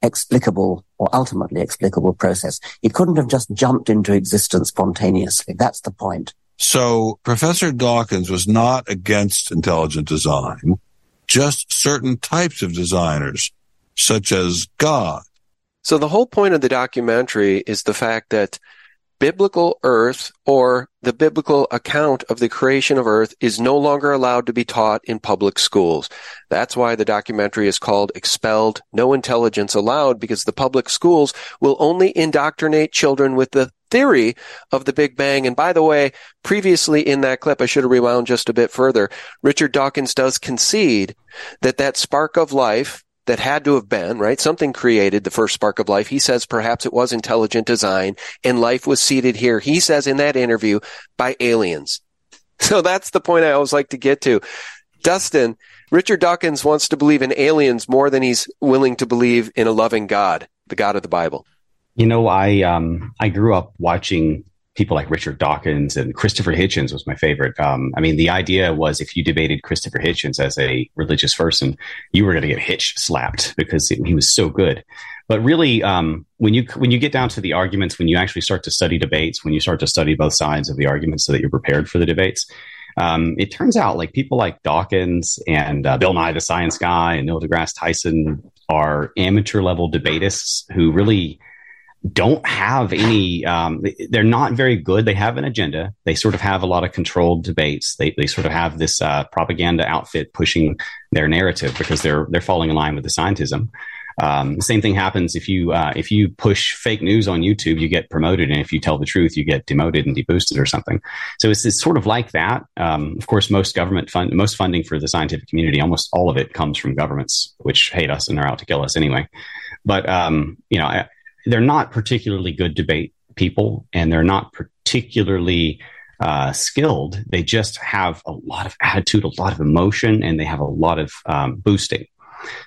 explicable or ultimately explicable process. It couldn't have just jumped into existence spontaneously. That's the point. So Professor Dawkins was not against intelligent design, just certain types of designers, such as God. So the whole point of the documentary is the fact that biblical earth or the biblical account of the creation of earth is no longer allowed to be taught in public schools. That's why the documentary is called Expelled, No Intelligence Allowed, because the public schools will only indoctrinate children with the theory of the Big Bang. And by the way, previously in that clip, I should have rewound just a bit further. Richard Dawkins does concede that that spark of life that had to have been, right? Something created the first spark of life. He says perhaps it was intelligent design and life was seeded here. He says in that interview by aliens. So that's the point I always like to get to. Dustin, Richard Dawkins wants to believe in aliens more than he's willing to believe in a loving God, the God of the Bible. You know, I um I grew up watching people like Richard Dawkins and Christopher Hitchens was my favorite. Um, I mean, the idea was if you debated Christopher Hitchens as a religious person, you were going to get hitch slapped because he was so good. But really, um, when you when you get down to the arguments, when you actually start to study debates, when you start to study both sides of the arguments, so that you're prepared for the debates, um, it turns out like people like Dawkins and uh, Bill Nye the Science Guy and Neil deGrasse Tyson are amateur level debatists who really don't have any um, they're not very good they have an agenda they sort of have a lot of controlled debates they, they sort of have this uh, propaganda outfit pushing their narrative because they're they're falling in line with the scientism um, the same thing happens if you uh, if you push fake news on YouTube, you get promoted, and if you tell the truth, you get demoted and deboosted or something. So it's, it's sort of like that. Um, of course, most government fund, most funding for the scientific community, almost all of it comes from governments, which hate us and are out to kill us anyway. But um, you know, they're not particularly good debate people and they're not particularly uh, skilled. They just have a lot of attitude, a lot of emotion, and they have a lot of um, boosting.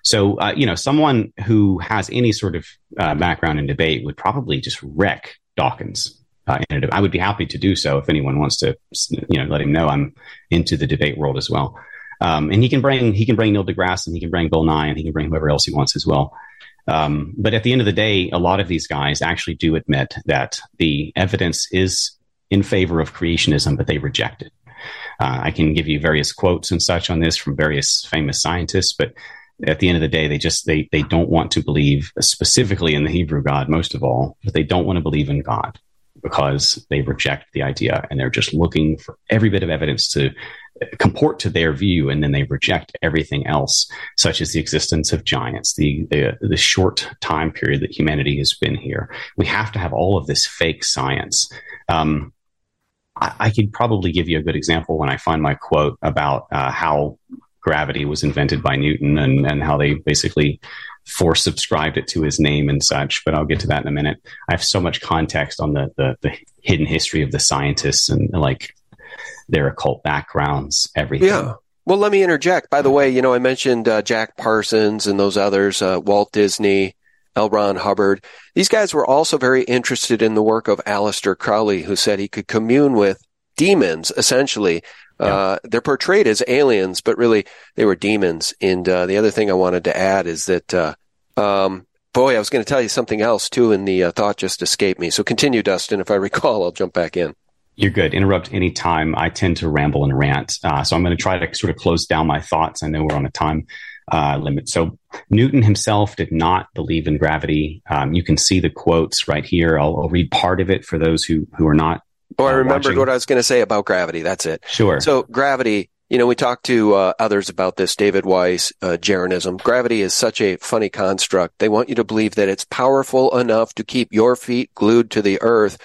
So, uh, you know, someone who has any sort of uh, background in debate would probably just wreck Dawkins. Uh, I would be happy to do so if anyone wants to, you know, let him know I'm into the debate world as well. Um, and he can bring he can bring Neil deGrasse and he can bring Bill Nye and he can bring whoever else he wants as well. Um, but at the end of the day, a lot of these guys actually do admit that the evidence is in favor of creationism, but they reject it. Uh, I can give you various quotes and such on this from various famous scientists, but at the end of the day, they just they they don't want to believe specifically in the Hebrew God most of all, but they don't want to believe in God because they reject the idea and they're just looking for every bit of evidence to comport to their view and then they reject everything else such as the existence of giants the, the, the short time period that humanity has been here. We have to have all of this fake science. Um, I, I, could probably give you a good example when i find my quote about uh, how gravity was invented by newton and, and how they basically force subscribed it to his name and such. But I'll get to that in a minute. I have so much context on the the, the hidden history of the scientists and like their occult backgrounds, everything. Yeah. Well, let me interject. By the way, you know, I mentioned uh, Jack Parsons and those others, uh, Walt Disney, L. Ron Hubbard. These guys were also very interested in the work of Aleister Crowley, who said he could commune with demons, essentially. Yeah. Uh, they're portrayed as aliens, but really they were demons. And uh, the other thing I wanted to add is that, uh, um, boy, I was going to tell you something else too, and the uh, thought just escaped me. So continue, Dustin. If I recall, I'll jump back in. You're good. Interrupt anytime. I tend to ramble and rant. Uh, so I'm going to try to sort of close down my thoughts. I know we're on a time uh, limit. So Newton himself did not believe in gravity. Um, you can see the quotes right here. I'll, I'll, read part of it for those who, who are not. Oh, I uh, remembered watching. what I was going to say about gravity. That's it. Sure. So gravity, you know, we talked to uh, others about this, David Weiss, uh, Jeranism. Gravity is such a funny construct. They want you to believe that it's powerful enough to keep your feet glued to the earth,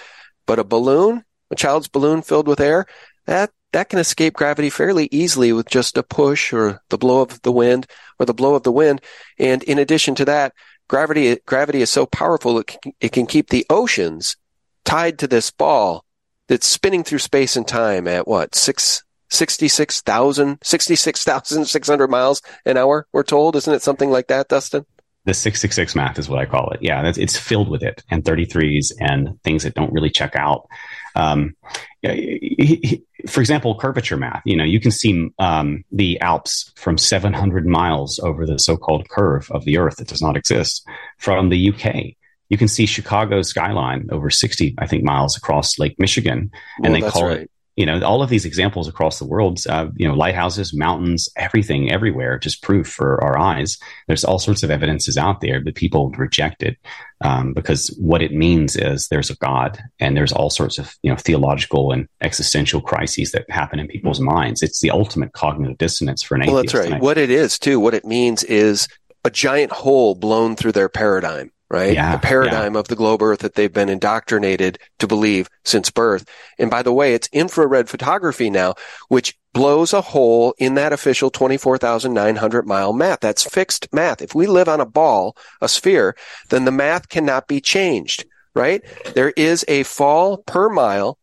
but a balloon, a child's balloon filled with air, that that can escape gravity fairly easily with just a push or the blow of the wind or the blow of the wind. And in addition to that, gravity gravity is so powerful it can, it can keep the oceans tied to this ball that's spinning through space and time at what six 66,000, 66,600 miles an hour, we're told. Isn't it something like that, Dustin? the 666 math is what I call it. Yeah, it's filled with it and 33s and things that don't really check out. Um, for example, curvature math, you know, you can see um, the Alps from 700 miles over the so-called curve of the Earth that does not exist from the UK. You can see Chicago's skyline over 60, I think, miles across Lake Michigan, and well, they call right. it you know, all of these examples across the world, uh, you know, lighthouses, mountains, everything, everywhere, just proof for our eyes. There's all sorts of evidences out there, but people reject it um, because what it means is there's a God, and there's all sorts of you know theological and existential crises that happen in people's minds. It's the ultimate cognitive dissonance for an well, atheist. Well, that's right. What it is too. What it means is a giant hole blown through their paradigm right? Yeah, the paradigm yeah. of the globe Earth that they've been indoctrinated to believe since birth. And by the way, it's infrared photography now, which blows a hole in that official 24,900 mile math. That's fixed math. If we live on a ball, a sphere, then the math cannot be changed, right? There is a fall per mile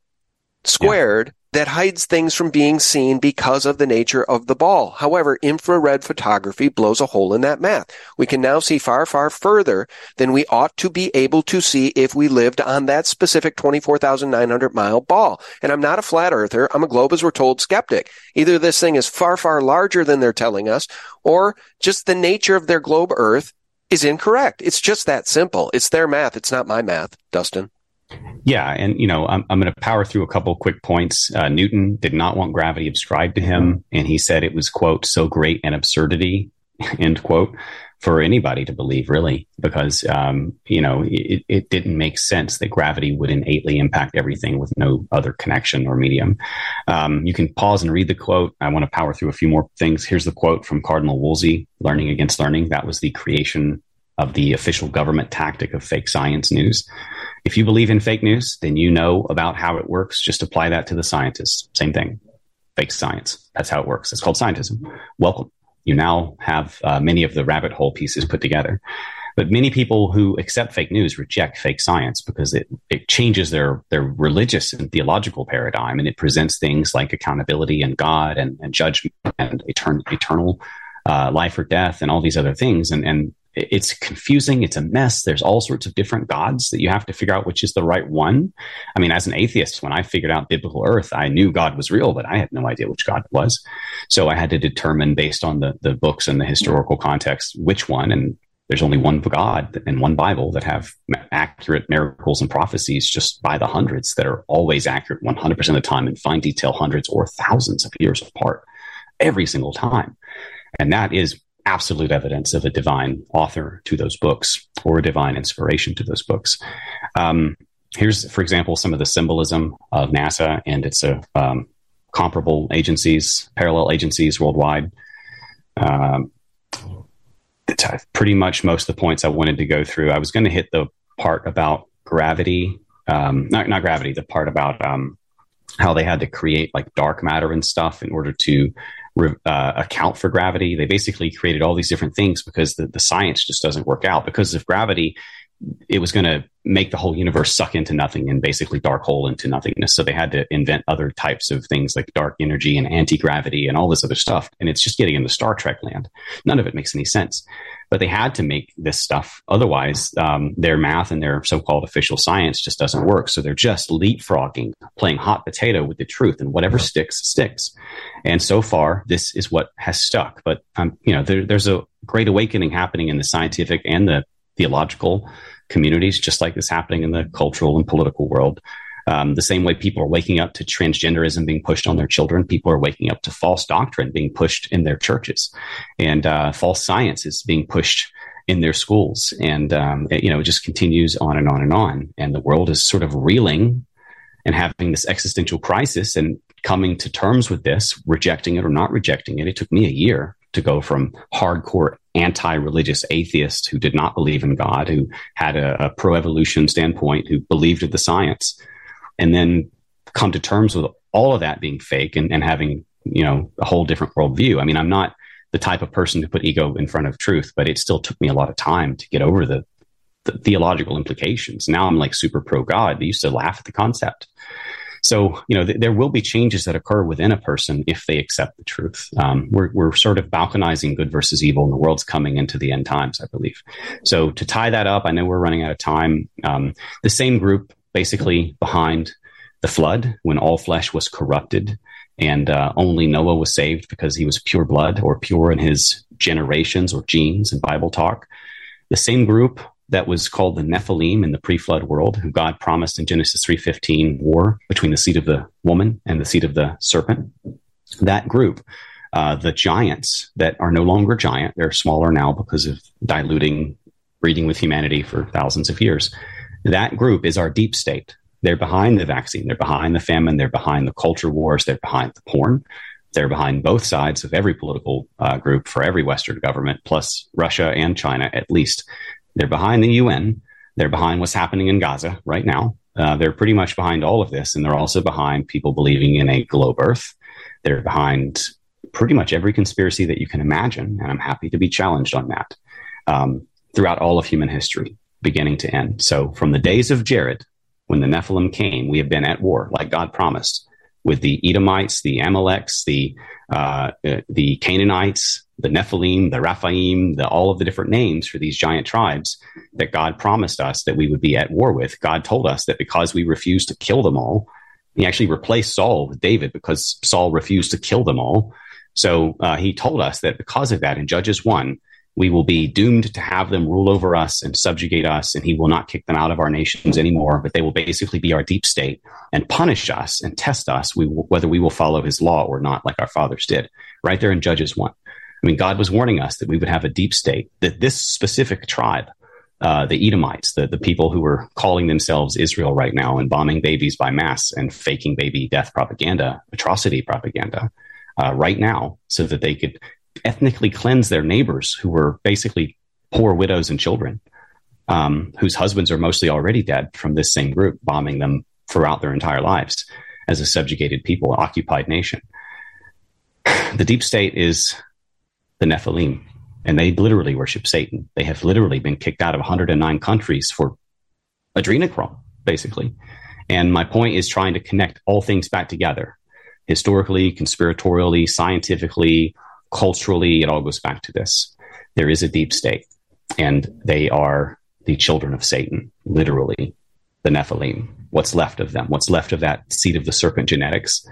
squared that hides things from being seen because of the nature of the ball. However, infrared photography blows a hole in that math. We can now see far, far further than we ought to be able to see if we lived on that specific 24,900 mile ball. And I'm not a flat earther. I'm a globe as we're told skeptic. Either this thing is far, far larger than they're telling us, or just the nature of their globe earth is incorrect. It's just that simple. It's their math. It's not my math, Dustin. Yeah, and you know, I'm, I'm going to power through a couple quick points. Uh, Newton did not want gravity ascribed to him, and he said it was quote so great an absurdity end quote for anybody to believe, really, because um, you know it, it didn't make sense that gravity would innately impact everything with no other connection or medium. Um, you can pause and read the quote. I want to power through a few more things. Here's the quote from Cardinal Wolsey, "Learning against learning." That was the creation of the official government tactic of fake science news. If you believe in fake news, then you know about how it works. Just apply that to the scientists. Same thing. Fake science. That's how it works. It's called scientism. Welcome. You now have uh, many of the rabbit hole pieces put together. But many people who accept fake news reject fake science because it, it changes their, their religious and theological paradigm and it presents things like accountability and God and, and judgment and etern- eternal uh, life or death and all these other things. And, and it's confusing. It's a mess. There's all sorts of different gods that you have to figure out which is the right one. I mean, as an atheist, when I figured out biblical earth, I knew God was real, but I had no idea which God was. So I had to determine based on the, the books and the historical context, which one. And there's only one God and one Bible that have accurate miracles and prophecies just by the hundreds that are always accurate 100% of the time in fine detail, hundreds or thousands of years apart every single time. And that is absolute evidence of a divine author to those books or a divine inspiration to those books. Um, here's, for example, some of the symbolism of NASA and its uh, um, comparable agencies, parallel agencies worldwide. Um, pretty much most of the points I wanted to go through. I was going to hit the part about gravity, um, not not gravity, the part about um, how they had to create like dark matter and stuff in order to uh, account for gravity. They basically created all these different things because the, the science just doesn't work out. Because of gravity, it was going to make the whole universe suck into nothing and basically dark hole into nothingness. So they had to invent other types of things like dark energy and anti gravity and all this other stuff. And it's just getting into Star Trek land. None of it makes any sense. But they had to make this stuff. Otherwise, um, their math and their so called official science just doesn't work. So they're just leapfrogging, playing hot potato with the truth, and whatever sticks, sticks. And so far, this is what has stuck. But, um, you know, there, there's a great awakening happening in the scientific and the theological communities, just like this happening in the cultural and political world. Um, the same way people are waking up to transgenderism being pushed on their children, people are waking up to false doctrine being pushed in their churches, and uh, false science is being pushed in their schools, and um, it, you know it just continues on and on and on. And the world is sort of reeling and having this existential crisis and coming to terms with this, rejecting it or not rejecting it. It took me a year to go from hardcore anti-religious atheist who did not believe in God, who had a, a pro-evolution standpoint, who believed in the science, and then come to terms with all of that being fake and, and having you know a whole different worldview. I mean, I'm not the type of person to put ego in front of truth, but it still took me a lot of time to get over the, the theological implications. Now I'm like super pro God. They used to laugh at the concept. So, you know, th- there will be changes that occur within a person if they accept the truth. Um, we're, we're sort of balkanizing good versus evil, and the world's coming into the end times, I believe. So, to tie that up, I know we're running out of time. Um, the same group basically behind the flood when all flesh was corrupted and uh, only Noah was saved because he was pure blood or pure in his generations or genes in Bible talk. The same group that was called the Nephilim in the pre-flood world, who God promised in Genesis 3:15 war between the seed of the woman and the seed of the serpent. That group, uh, the giants that are no longer giant, they're smaller now because of diluting breeding with humanity for thousands of years. That group is our deep state. They're behind the vaccine, they're behind the famine, they're behind the culture wars, they're behind the porn. They're behind both sides of every political uh, group for every Western government, plus Russia and China at least. They're behind the UN. They're behind what's happening in Gaza right now. Uh, they're pretty much behind all of this, and they're also behind people believing in a globe Earth. They're behind pretty much every conspiracy that you can imagine, and I'm happy to be challenged on that um, throughout all of human history, beginning to end. So, from the days of Jared, when the Nephilim came, we have been at war, like God promised, with the Edomites, the Amaleks, the uh, uh the Canaanites, the Nephilim, the Raphaim, the, all of the different names for these giant tribes that God promised us that we would be at war with. God told us that because we refused to kill them all, he actually replaced Saul with David because Saul refused to kill them all. So uh, he told us that because of that, in Judges 1, we will be doomed to have them rule over us and subjugate us, and he will not kick them out of our nations anymore, but they will basically be our deep state and punish us and test us we whether we will follow his law or not, like our fathers did, right there in Judges 1. I mean, God was warning us that we would have a deep state, that this specific tribe, uh, the Edomites, the, the people who were calling themselves Israel right now and bombing babies by mass and faking baby death propaganda, atrocity propaganda, uh, right now, so that they could ethnically cleanse their neighbors who were basically poor widows and children, um, whose husbands are mostly already dead from this same group, bombing them throughout their entire lives as a subjugated people, occupied nation. The deep state is the Nephilim, and they literally worship Satan. They have literally been kicked out of 109 countries for adrenochrome, basically. And my point is trying to connect all things back together historically, conspiratorially, scientifically, culturally. It all goes back to this. There is a deep state, and they are the children of Satan, literally, the Nephilim. What's left of them? What's left of that seed of the serpent genetics?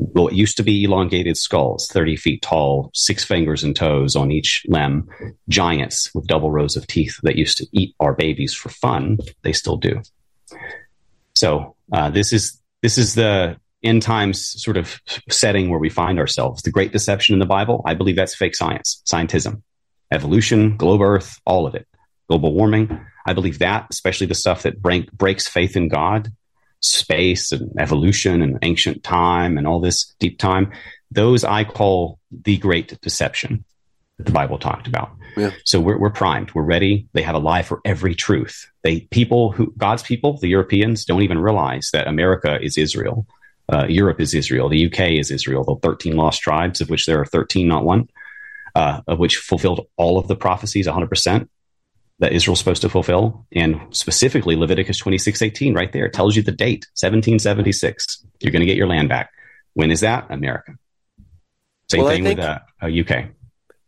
Well, it used to be elongated skulls, 30 feet tall, six fingers and toes on each limb, giants with double rows of teeth that used to eat our babies for fun. They still do. So uh, this is this is the end times sort of setting where we find ourselves. The great deception in the Bible, I believe that's fake science, scientism, evolution, globe Earth, all of it, global warming. I believe that, especially the stuff that break, breaks faith in God, space and evolution and ancient time and all this deep time, those I call the great deception that the Bible talked about. Yeah. So we're, we're primed. We're ready. They have a lie for every truth. They people who God's people, the Europeans, don't even realize that America is Israel. Uh, Europe is Israel. The UK is Israel. The 13 lost tribes, of which there are 13, not one, uh, of which fulfilled all of the prophecies 100% that Israel's supposed to fulfill. And specifically, Leviticus 26 18, right there, tells you the date 1776. You're going to get your land back. When is that? America. Same well, thing think, with uh, UK. Uh,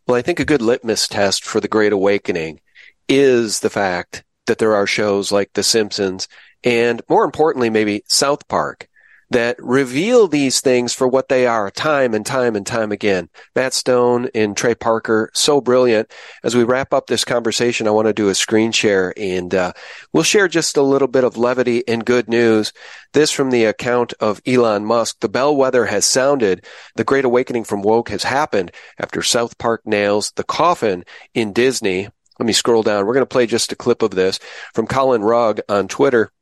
well, I think a good litmus test for the Great Awakening is the fact that there are shows like The Simpsons and more importantly, maybe South Park that reveal these things for what they are time and time and time again. Matt Stone and Trey Parker, so brilliant. As we wrap up this conversation, I want to do a screen share and uh, we'll share just a little bit of levity and good news. This from the account of Elon Musk. The bellwether has sounded. The great awakening from woke has happened after South Park nails the coffin in Disney. Let me scroll down. We're going to play just a clip of this from Colin Rugg on Twitter.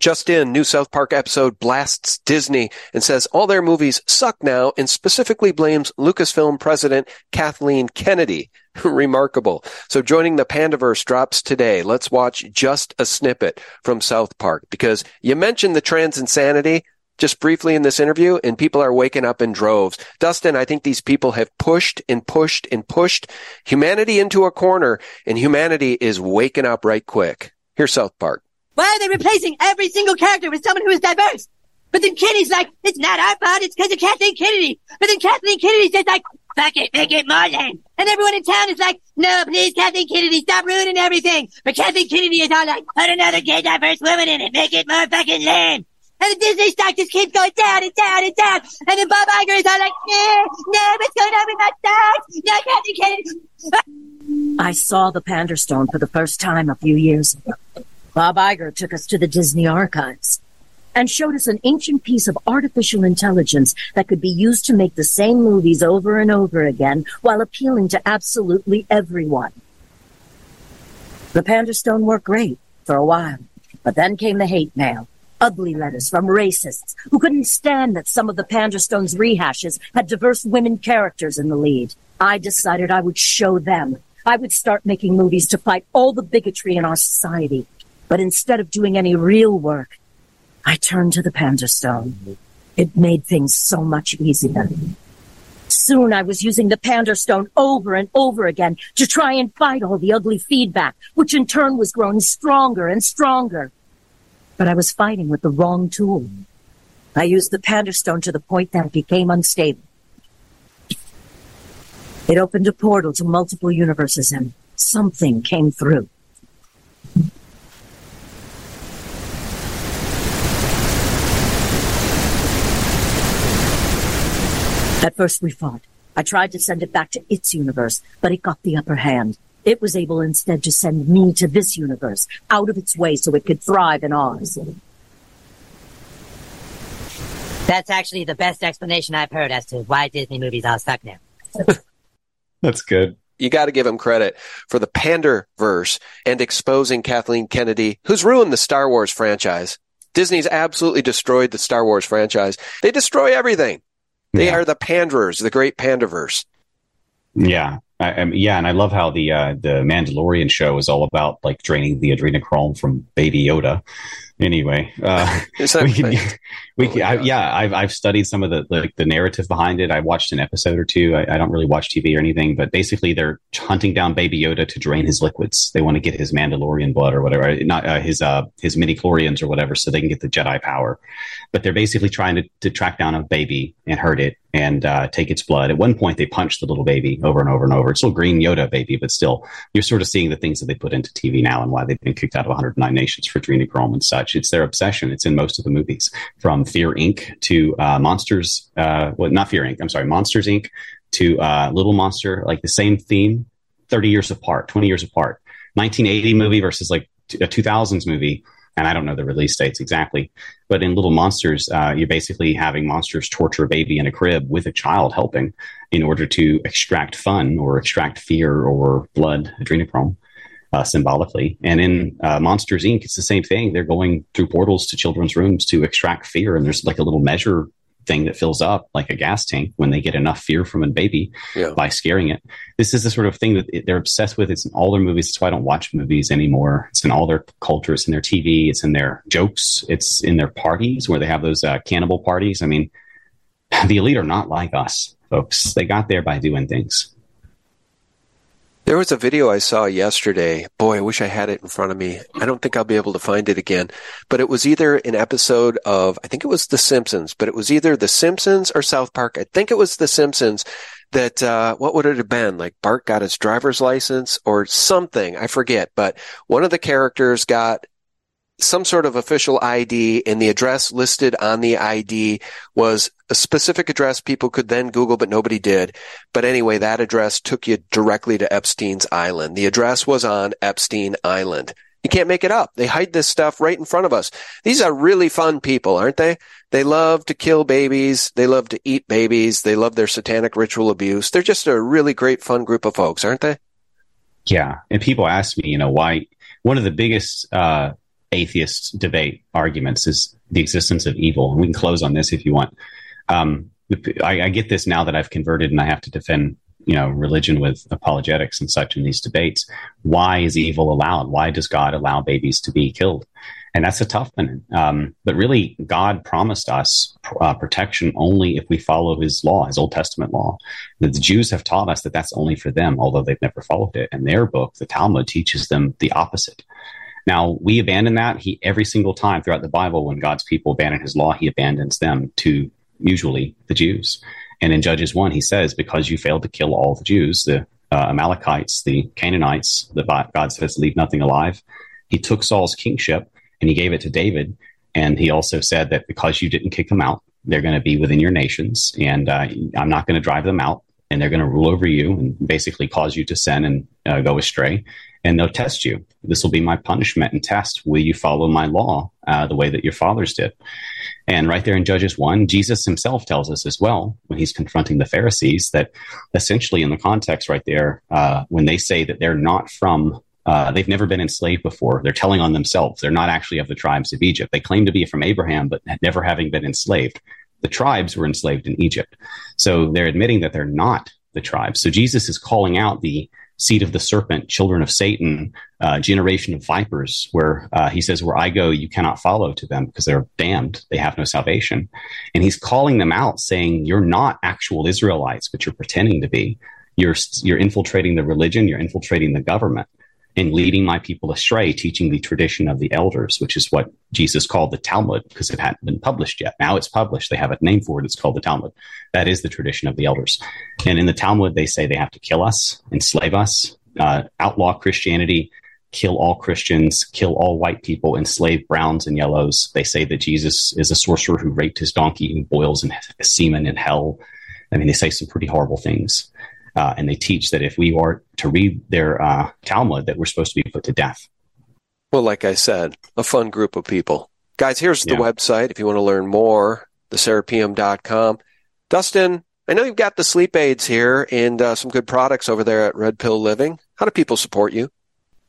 Just in, new South Park episode blasts Disney and says all their movies suck now and specifically blames Lucasfilm president Kathleen Kennedy. Remarkable. So joining the Panderverse drops today. Let's watch just a snippet from South Park because you mentioned the trans insanity just briefly in this interview and people are waking up in droves. Dustin, I think these people have pushed and pushed and pushed humanity into a corner and humanity is waking up right quick. Here's South Park. Why are they replacing every single character with someone who is diverse? But then Kenny's like, it's not our fault, it's because of Kathleen Kennedy. But then Kathleen Kennedy says like, fuck it, make it Marlon. And everyone in town is like, no, please, Kathleen Kennedy, stop ruining everything. But Kathleen Kennedy is all like, put another gay diverse woman in it, make it more fucking lame. And the Disney stock just keeps going down and down and down. And then Bob Iger is all like, no, no, what's going on with my stocks? No, Kathleen Kennedy. I saw the Panderstone for the first time a few years ago. Bob Iger took us to the Disney archives and showed us an ancient piece of artificial intelligence that could be used to make the same movies over and over again while appealing to absolutely everyone. The Panderstone worked great for a while, but then came the hate mail. Ugly letters from racists who couldn't stand that some of the Panderstone's rehashes had diverse women characters in the lead. I decided I would show them. I would start making movies to fight all the bigotry in our society but instead of doing any real work, I turned to the Panderstone. It made things so much easier. Soon I was using the Panderstone over and over again to try and fight all the ugly feedback, which in turn was growing stronger and stronger. But I was fighting with the wrong tool. I used the Panderstone to the point that it became unstable. It opened a portal to multiple universes and something came through. At first we fought. I tried to send it back to its universe, but it got the upper hand. It was able instead to send me to this universe, out of its way so it could thrive in ours. That's actually the best explanation I've heard as to why Disney movies are stuck now. That's good. You got to give him credit for the pander verse and exposing Kathleen Kennedy, who's ruined the Star Wars franchise. Disney's absolutely destroyed the Star Wars franchise. They destroy everything. They yeah. are the panderers, the great panderverse. Yeah. I, I yeah, and I love how the uh, the Mandalorian show is all about like draining the adrenochrome from Baby Yoda, anyway, uh, we can, we can, I, yeah, I've, I've studied some of the, the, the narrative behind it. I watched an episode or two. I, I, don't really watch TV or anything, but basically they're hunting down Baby Yoda to drain his liquids. They want to get his Mandalorian blood or whatever, not uh, his uh, his midi-chlorians or whatever, so they can get the Jedi power. But they're basically trying to, to track down a baby and hurt it and uh, take its blood. At one point, they punch the little baby over and over and over. It's still green Yoda baby, but still, you're sort of seeing the things that they put into TV now and why they've been kicked out of 109 nations for adrenochrome and such. It's their obsession. It's in most of the movies, from Fear Inc. to uh, Monsters. Uh, well, not Fear Inc. I'm sorry, Monsters Inc. to uh, Little Monster. Like the same theme, 30 years apart, 20 years apart. 1980 movie versus like a 2000s movie and I don't know the release dates exactly, but in Little Monsters, uh, you're basically having monsters torture a baby in a crib with a child helping in order to extract fun or extract fear or blood, adrenochrome. Uh, symbolically. And in uh, Monsters Inc., it's the same thing. They're going through portals to children's rooms to extract fear, and there's like a little measure thing that fills up like a gas tank when they get enough fear from a baby yeah. by scaring it. This is the sort of thing that they're obsessed with. It's in all their movies. That's why I don't watch movies anymore. It's in all their culture. It's in their TV. It's in their jokes. It's in their parties where they have those uh, cannibal parties. I mean, the elite are not like us, folks. They got there by doing things. There was a video I saw yesterday. Boy, I wish I had it in front of me. I don't think I'll be able to find it again. But it was either an episode of, I think it was The Simpsons, but it was either The Simpsons or South Park. I think it was The Simpsons that, uh, what would it have been? Like Bart got his driver's license or something. I forget. But one of the characters got some sort of official ID and the address listed on the ID was a specific address people could then Google, but nobody did. But anyway, that address took you directly to Epstein's Island. The address was on Epstein Island. You can't make it up. They hide this stuff right in front of us. These are really fun people, aren't they? They love to kill babies. They love to eat babies. They love their satanic ritual abuse. They're just a really great, fun group of folks, aren't they? Yeah. And people ask me, you know, why one of the biggest, uh, atheist debate arguments is the existence of evil. And we can close on this if you want. Um, I, I, get this now that I've converted and I have to defend, you know, religion with apologetics and such in these debates. Why is evil allowed? Why does God allow babies to be killed? And that's a tough one. Um, but really, God promised us uh, protection only if we follow His law, His Old Testament law. The, the Jews have taught us that that's only for them, although they've never followed it. And their book, the Talmud, teaches them the opposite. Now we abandon that. He every single time throughout the Bible, when God's people abandon His law, He abandons them to usually the Jews. And in Judges one, He says, "Because you failed to kill all the Jews, the uh, Amalekites, the Canaanites, the God says, leave nothing alive." He took Saul's kingship and He gave it to David. And He also said that because you didn't kick them out, they're going to be within your nations, and uh, I'm not going to drive them out and they're going to rule over you and basically cause you to sin and uh, go astray and they'll test you. This will be my punishment and test. Will you follow my law uh, the way that your fathers did? And right there in Judges 1, Jesus himself tells us as well, when he's confronting the Pharisees, that essentially in the context right there, uh, when they say that they're not from, uh, they've never been enslaved before, they're telling on themselves. They're not actually of the tribes of Egypt. They claim to be from Abraham, but never having been enslaved. The tribes were enslaved in Egypt. So they're admitting that they're not the tribes. So Jesus is calling out the seed of the serpent, children of Satan, uh, generation of vipers, where uh, he says, Where I go, you cannot follow to them because they're damned. They have no salvation. And he's calling them out, saying, You're not actual Israelites, but you're pretending to be. You're, you're infiltrating the religion, you're infiltrating the government and leading my people astray, teaching the tradition of the elders, which is what Jesus called the Talmud because it hadn't been published yet. Now it's published. They have a name for it. It's called the Talmud. That is the tradition of the elders. And in the Talmud, they say they have to kill us, enslave us, uh, outlaw Christianity, kill all Christians, kill all white people, enslave browns and yellows. They say that Jesus is a sorcerer who raped his donkey and boils in semen in hell. I mean, they say some pretty horrible things. Uh, and they teach that if we are to read their uh, Talmud, that we're supposed to be put to death. Well, like I said, a fun group of people. Guys, here's the yeah. website if you want to learn more, theserapeum.com. Dustin, I know you've got the sleep aids here and uh, some good products over there at Red Pill Living. How do people support you?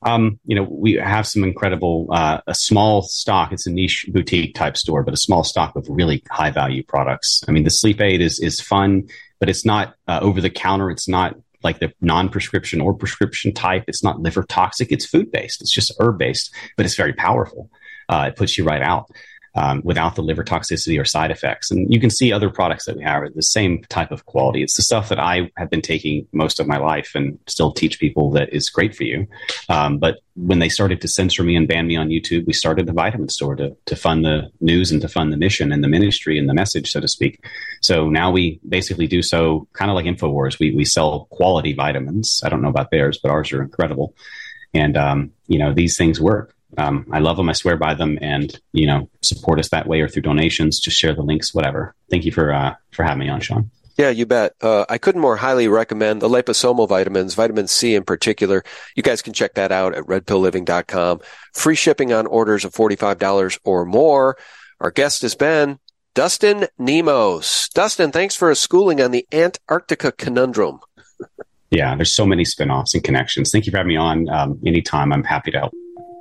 Um, you know, we have some incredible, uh, a small stock. It's a niche boutique type store, but a small stock of really high value products. I mean, the sleep aid is, is fun but it's not uh, over the counter. It's not like the non-prescription or prescription type. It's not liver toxic. It's food based. It's just herb based, but it's very powerful. Uh, it puts you right out um, without the liver toxicity or side effects. And you can see other products that we have are the same type of quality. It's the stuff that I have been taking most of my life and still teach people that is great for you. Um, but when they started to censor me and ban me on YouTube, we started the vitamin store to, to fund the news and to fund the mission and the ministry and the message, so to speak. So now we basically do so kind of like InfoWars. We, we sell quality vitamins. I don't know about theirs, but ours are incredible. And, um, you know, these things work. Um, I love them. I swear by them. And, you know, support us that way or through donations. Just share the links, whatever. Thank you for, uh, for having me on, Sean. Yeah, you bet. Uh, I couldn't more highly recommend the liposomal vitamins, vitamin C in particular. You guys can check that out at redpillliving.com. Free shipping on orders of $45 or more. Our guest has been Dustin Nemos. Dustin, thanks for a schooling on the Antarctica conundrum. yeah, there's so many spinoffs and connections. Thank you for having me on. Um, anytime, I'm happy to help.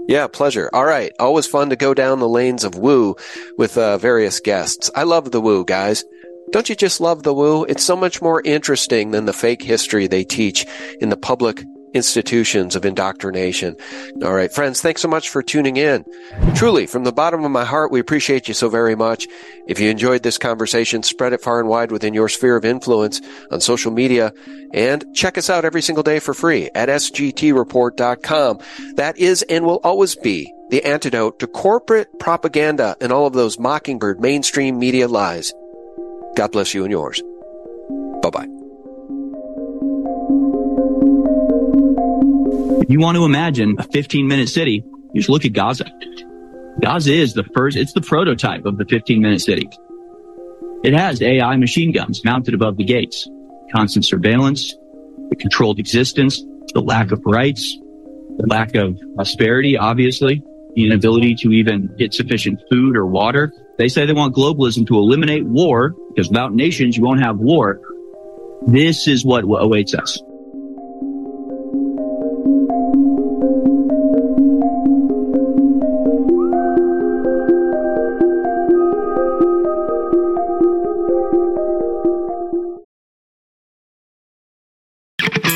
Yeah, pleasure. All right. Always fun to go down the lanes of woo with uh, various guests. I love the woo, guys. Don't you just love the woo? It's so much more interesting than the fake history they teach in the public institutions of indoctrination. All right, friends, thanks so much for tuning in. Truly, from the bottom of my heart, we appreciate you so very much. If you enjoyed this conversation, spread it far and wide within your sphere of influence on social media and check us out every single day for free at sgtreport.com. That is and will always be the antidote to corporate propaganda and all of those mockingbird mainstream media lies. God bless you and yours. Bye bye. You want to imagine a 15 minute city, you just look at Gaza. Gaza is the first, it's the prototype of the 15 minute city. It has AI machine guns mounted above the gates, constant surveillance, the controlled existence, the lack of rights, the lack of prosperity, obviously, the inability to even get sufficient food or water. They say they want globalism to eliminate war because without nations, you won't have war. This is what awaits us.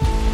you